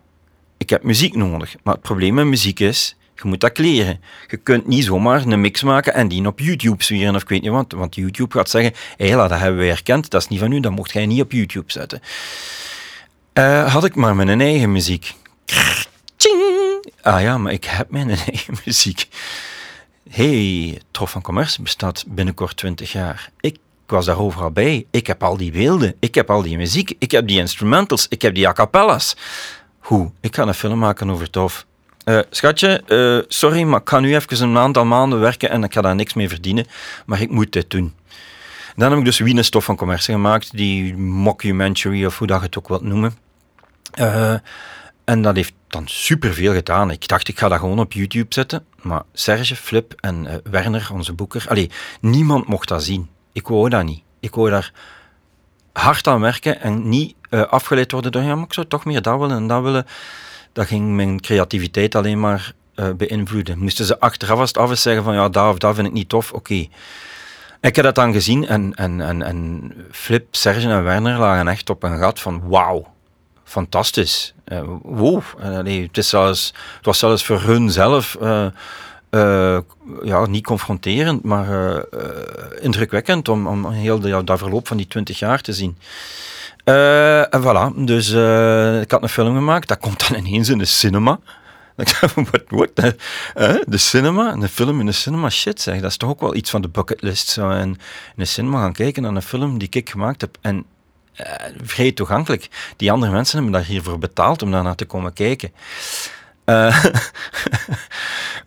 S2: Ik heb muziek nodig. Maar het probleem met muziek is, Je moet dat kleren. Je kunt niet zomaar een mix maken en die op YouTube zwieren of ik weet niet wat. Want YouTube gaat zeggen, hé, dat hebben we herkend, dat is niet van u, dat mocht jij niet op YouTube zetten. Eh, had ik maar mijn eigen muziek. Ah ja, maar ik heb mijn *laughs* eigen muziek. hey, Trof van Commerce bestaat binnenkort 20 jaar. Ik was daar overal bij. Ik heb al die beelden, ik heb al die muziek, ik heb die instrumentals, ik heb die a cappella's. Hoe? Ik ga een film maken over Tof. Eh, schatje, eh, sorry, maar ik ga nu even een aantal maanden werken en ik ga daar niks mee verdienen, maar ik moet dit doen. Dan heb ik dus Wiener Stof van Commerce gemaakt, die mockumentary of hoe dat je het ook wilt noemen. Eh, en dat heeft dan superveel gedaan. Ik dacht, ik ga dat gewoon op YouTube zetten. Maar Serge, Flip en eh, Werner, onze boeker, allee, niemand mocht dat zien. Ik wou dat niet. Ik wou daar hard aan werken en niet eh, afgeleid worden door, ja, maar ik zou toch meer dat willen en dat willen. Dat ging mijn creativiteit alleen maar beïnvloeden. Moesten ze achteraf als het af is zeggen van, ja, dat of dat vind ik niet tof, oké. Ik heb dat dan gezien en, en, en, en Flip, Serge en Werner lagen echt op een gat van, wauw fantastisch. Uh, nee, het, is zelfs, het was zelfs voor hun zelf uh, ja, niet confronterend, maar indrukwekkend om, om heel de, ja, dat verloop van die twintig jaar te zien. en voilà, dus ik had een film gemaakt, dat komt dan ineens in de cinema. Ik dacht, wat, wat, de cinema, een film in de cinema, shit zeg, dat is toch ook wel iets van de bucketlist. Zo, en in de cinema gaan kijken naar een film die ik gemaakt heb en uh, vrij toegankelijk. Die andere mensen hebben daar hiervoor betaald om daarnaar te komen kijken. Uh,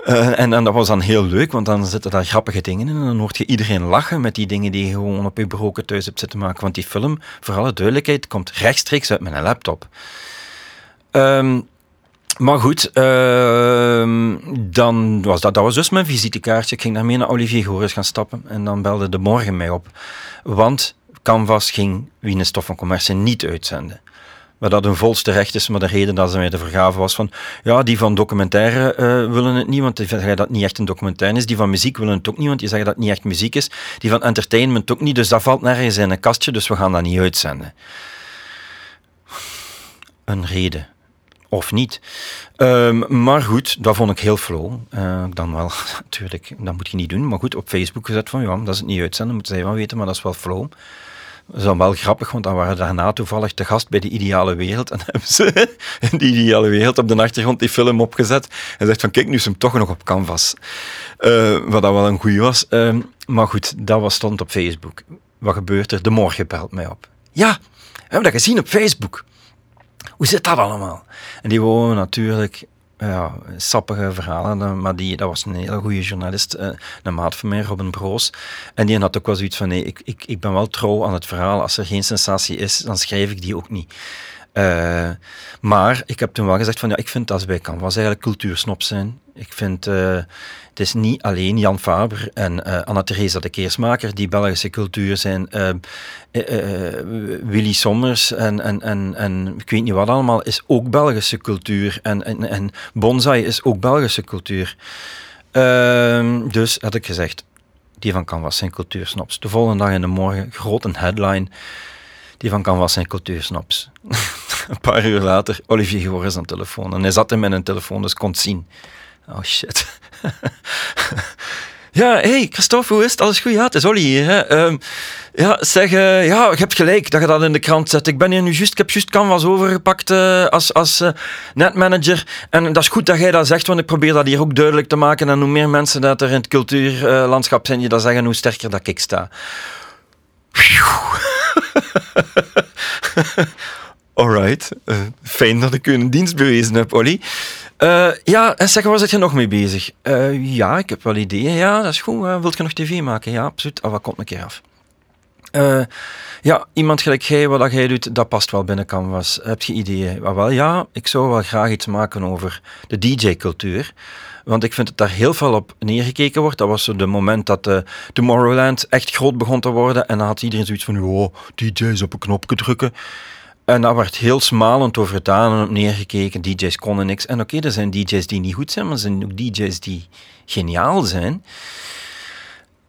S2: uh, *laughs* en, en, dat was dan heel leuk, want dan zitten daar grappige dingen in en dan hoort je iedereen lachen met die dingen die je gewoon op je broken thuis hebt zitten maken. Want die film, voor alle duidelijkheid, komt rechtstreeks uit mijn laptop. Um, maar goed, uh, dan was dat, dat was dus mijn visitekaartje. Ik ging daarmee naar Olivier Goris gaan stappen en dan belde de morgen mij op. Want Canvas ging Stof van Commerce niet uitzenden. Maar dat hun volste recht is, maar de reden dat ze mij de vergaven was van, ja, die van documentaire uh, willen het niet, want die zeggen dat niet echt een documentaire is. Die van muziek willen het ook niet, want die zeggen dat het niet echt muziek is. Die van entertainment ook niet, dus dat valt nergens in een kastje, dus we gaan dat niet uitzenden. Een reden. Of niet. Um, maar goed, dat vond ik heel flow. Uh, dan wel, *laughs* natuurlijk, dat moet je niet doen. Maar goed, op Facebook gezet van, ja, dat is het niet uitzenden, moeten zij wel weten, maar dat is wel flow. Dat is dan wel grappig, want dan waren daarna toevallig te gast bij de Ideale Wereld. *laughs* En hebben ze in die Ideale Wereld op de achtergrond die film opgezet. En zegt van, kijk, nu is hem toch nog op canvas. Uh, wat dat wel een goeie was. Uh, maar goed, dat was, stond op Facebook. Wat gebeurt er? De morgen belt mij op. Ja, we hebben dat gezien op Facebook. Hoe zit dat allemaal? En die wonen natuurlijk ja, sappige verhalen, maar die, dat was een hele goede journalist, eh, een maat van mij, Robin Broos. En die had ook wel zoiets van, nee, ik, ik, ik ben wel trouw aan het verhaal. Als er geen sensatie is, dan schrijf ik die ook niet. Uh, maar ik heb toen wel gezegd van ja, ik vind dat bij Canvas eigenlijk cultuursnop zijn. Ik vind, uh, het is niet alleen Jan Faber en uh, Anna-Theresa de Keersmaker die Belgische cultuur zijn. Willy Sommers en, en, en, en ik weet niet wat allemaal is ook Belgische cultuur. En, en, en bonsai is ook Belgische cultuur. Ehm, dus had ik gezegd, die van Canvas zijn cultuursnops. De volgende dag in de morgen, grote headline die van Canvas zijn cultuursnops. *laughs* een paar uur later, Olivier Goris aan de telefoon. En hij zat in mijn telefoon, dus kon het zien. Oh shit. *laughs* ja, hey Christophe, hoe is het? Alles goed? Ja, het is Olly hier. Hè? Um, ja, zeg, uh, ja, je hebt gelijk dat je dat in de krant zet. Ik ben hier nu juist, ik heb juist Canvas overgepakt uh, als, als uh, netmanager. En dat is goed dat jij dat zegt, want ik probeer dat hier ook duidelijk te maken. En hoe meer mensen dat er in het cultuurlandschap zijn die dat zeggen, hoe sterker dat ik sta. *laughs* Alright. Fijn dat ik u een dienst bewezen heb, Olly. Uh, ja, en zeg, waar zit je nog mee bezig? Uh, ja, ik heb wel ideeën. Ja, dat is goed. wilt je nog tv maken? Ja, absoluut. Oh, wat komt een keer af? ja, iemand gelijk jij, wat jij doet, dat past wel binnen Canvas. Heb je ideeën? Maar wel, ja, ik zou wel graag iets maken over de DJ-cultuur. Want ik vind dat daar heel veel op neergekeken wordt. Dat was de moment dat de Tomorrowland echt groot begon te worden. En dan had iedereen zoiets van, oh, DJ's op een knopje drukken. En daar werd heel smalend over gedaan en op neergekeken. DJ's konden niks. En oké, er zijn DJ's die niet goed zijn, maar er zijn ook DJ's die geniaal zijn.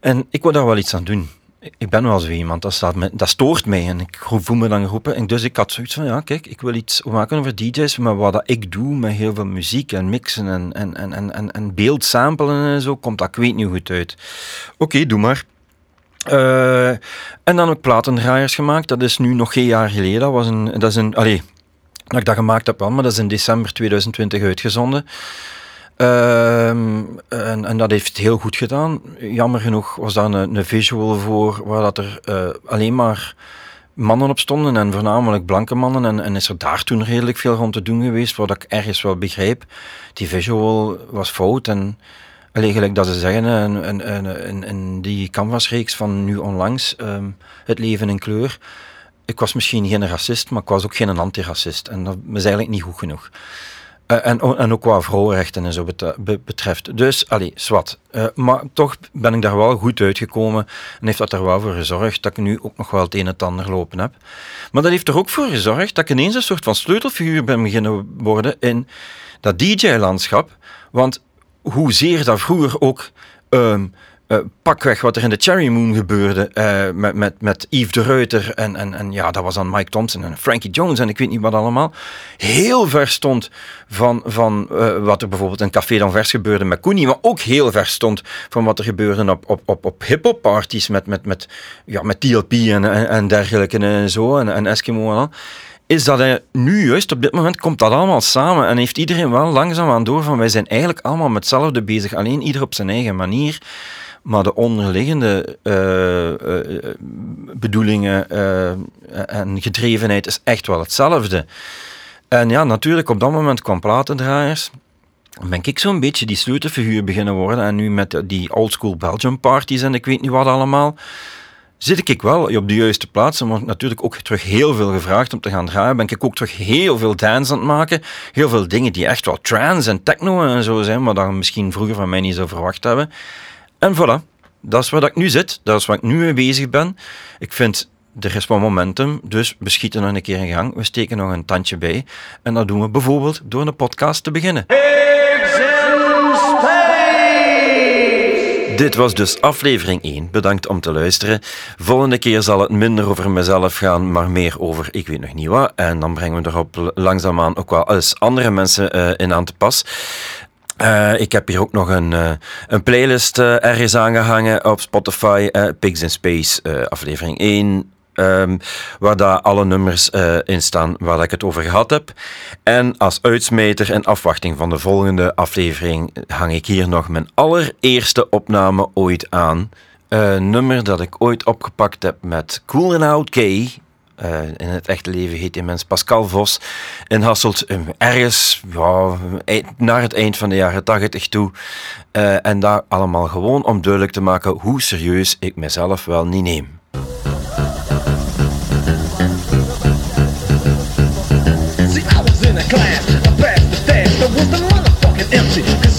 S2: En ik wil daar wel iets aan doen. ik ben wel zo iemand, dat, staat me, dat stoort mij. En ik voel me dan geroepen. En dus ik had zoiets van, ja, kijk, ik wil iets maken over DJ's, maar wat dat ik doe met heel veel muziek en mixen en, en, en, en, en, en beeld samplen en zo, komt dat ik weet niet goed uit. Oké, doe maar. Uh, en dan ook platendraaiers gemaakt. Dat is nu nog geen jaar geleden. Dat was een, dat is een, allee, dat ik dat gemaakt heb wel, maar dat is in december 2020 uitgezonden. Ehm, en, en, dat heeft heel goed gedaan. Jammer genoeg was daar een, een visual voor waar dat er uh, alleen maar mannen op stonden en voornamelijk blanke mannen. En, en, is er daar toen redelijk veel rond te doen geweest, wat ik ergens wel begreep. Die visual was fout en eigenlijk dat ze zeggen in, die canvasreeks van nu onlangs, um, Het leven in kleur. Ik was misschien geen racist, maar ik was ook geen antiracist. En dat is eigenlijk niet goed genoeg. Uh, en, en ook qua vrouwenrechten en zo betreft. Dus, allee, zwart. Uh, maar toch ben ik daar wel goed uitgekomen en heeft dat er wel voor gezorgd dat ik nu ook nog wel het een en het ander lopen heb. Maar dat heeft er ook voor gezorgd dat ik ineens een soort van sleutelfiguur ben beginnen worden in dat DJ-landschap. Want hoezeer dat vroeger ook um, uh, pakweg wat er in de Cherry Moon gebeurde uh, met, met, met Yves de Ruiter en, en, en ja, dat was dan Mike Thompson en Frankie Jones en ik weet niet wat allemaal, heel ver stond van, van uh, wat er bijvoorbeeld in Café d'Anvers gebeurde met Koenie, maar ook heel ver stond van wat er gebeurde op, op, op, op hip-hop parties met, met, met, ja, met TLP en, en, dergelijke en zo en, en Eskimo en is dat hij nu juist op dit moment komt dat allemaal samen en heeft iedereen wel langzaam aan door van wij zijn eigenlijk allemaal met hetzelfde bezig, alleen ieder op zijn eigen manier. Maar de onderliggende uh, uh, bedoelingen en gedrevenheid is echt wel hetzelfde. En ja, natuurlijk, op dat moment kwam platendraaiers. Ben ik zo'n beetje die sleutelfiguur beginnen worden. En nu met die oldschool Belgium parties en ik weet niet wat allemaal zit ik wel op de juiste plaats. En natuurlijk ook terug heel veel gevraagd om te gaan draaien. Ben ik ook terug heel veel dance aan het maken. Heel veel dingen die echt wel trance en techno en zo zijn, maar we misschien vroeger van mij niet zo verwacht hebben. En voilà, dat is waar ik nu zit. Dat is waar ik nu mee bezig ben. Ik vind, er is wat momentum, dus we schieten nog een keer in gang. We steken nog een tandje bij. En dat doen we bijvoorbeeld door een podcast te beginnen. Dit was dus aflevering 1. Bedankt om te luisteren. Volgende keer zal het minder over mezelf gaan, maar meer over ik weet nog niet wat. En dan brengen we erop langzaamaan ook wel eens andere mensen uh, in aan te pas. Uh, ik heb hier ook nog een, uh, een playlist ergens aangehangen op Spotify. Pigs in Space, aflevering 1. Um, waar daar alle nummers in staan waar ik het over gehad heb. En als uitsmeter in afwachting van de volgende aflevering hang ik hier nog mijn allereerste opname ooit aan. Een nummer dat ik ooit opgepakt heb met Cool and Out Gay. Uh, in het echte leven heet die mens Pascal Vos. In Hasselt, uh, ergens ja, naar het eind van de jaren 80 toe. Uh, en daar allemaal gewoon om duidelijk te maken hoe serieus ik mezelf wel niet neem.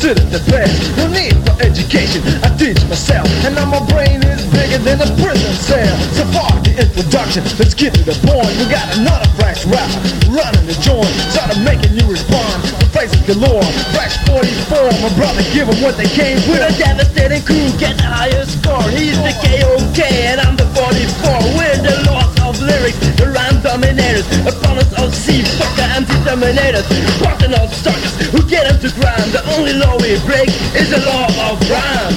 S2: Considered the best. No need for education, I teach myself, and now my brain is bigger than a prison cell. So far the introduction, let's get to the point. We got another fresh rapper running the joint, started making you respond. The faces galore, fresh 44, my brother give them what they came with. A devastating crew, get the highest score. He's the KOK, and I'm the 44. We're the lost of lyrics, the rhyme dominators, opponents of C, fucker anti-terminators, personal suckers who get into crime. The only law we break is the law of rhyme.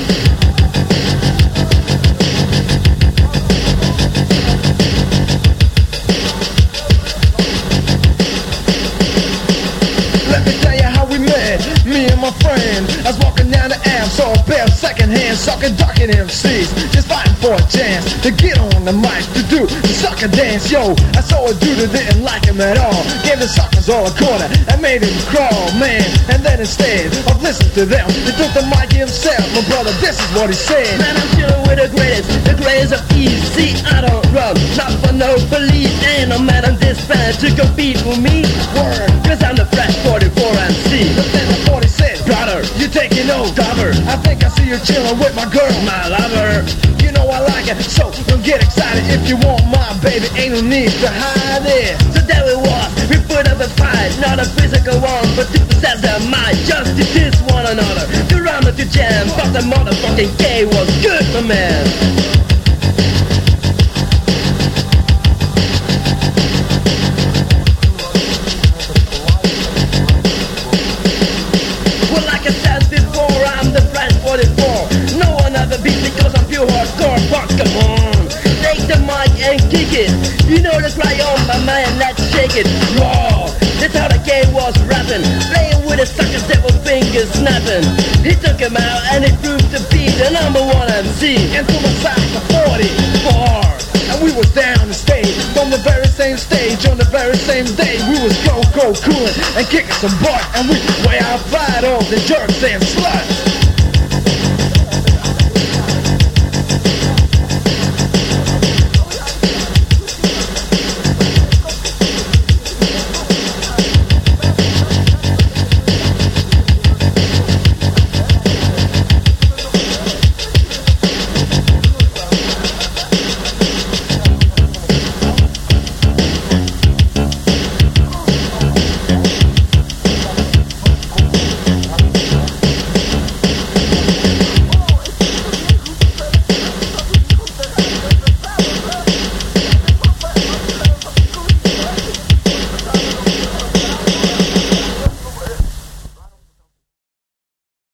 S2: Let me tell you how we met, me and my friend. I was walking down the Ave, saw a pair of secondhand sucking, ducking MCs, just fighting for a chance to get on the mic to the sucker dance. Yo, I saw a dude that didn't like him at all, gave the suckers all a corner and made him crawl, man. And then instead of listening to them, he took the mic himself. My brother, this is what he said. Man, I'm chilling with the greatest, the greatest of ease. See, I don't run, not for no police. Ain't no man on this planet to compete with me. Word, cause I'm the fresh 44 MC. But then the taking no cover. I think I see you chilling with my girl, my lover. You know I like it, so don't get excited if you want my baby. Ain't no need to hide it. So there we was, we put up a fight, not a physical one, but to possess their mind, just to diss one another. To run to jam, but the motherfucking gay was good, my man.
S6: Kick it. You know that's right on my mind, let's shake it. Raw, that's how the game was rapping. Playing with a sucker devil fingers snapping. He took him out and he proved to be the number one MC.
S7: Into the sack of 40 bars. And we was down the stage from the very same stage on the very same day. We was go go coolin' and kicking some butt, and we way out outside all the jerks and sluts.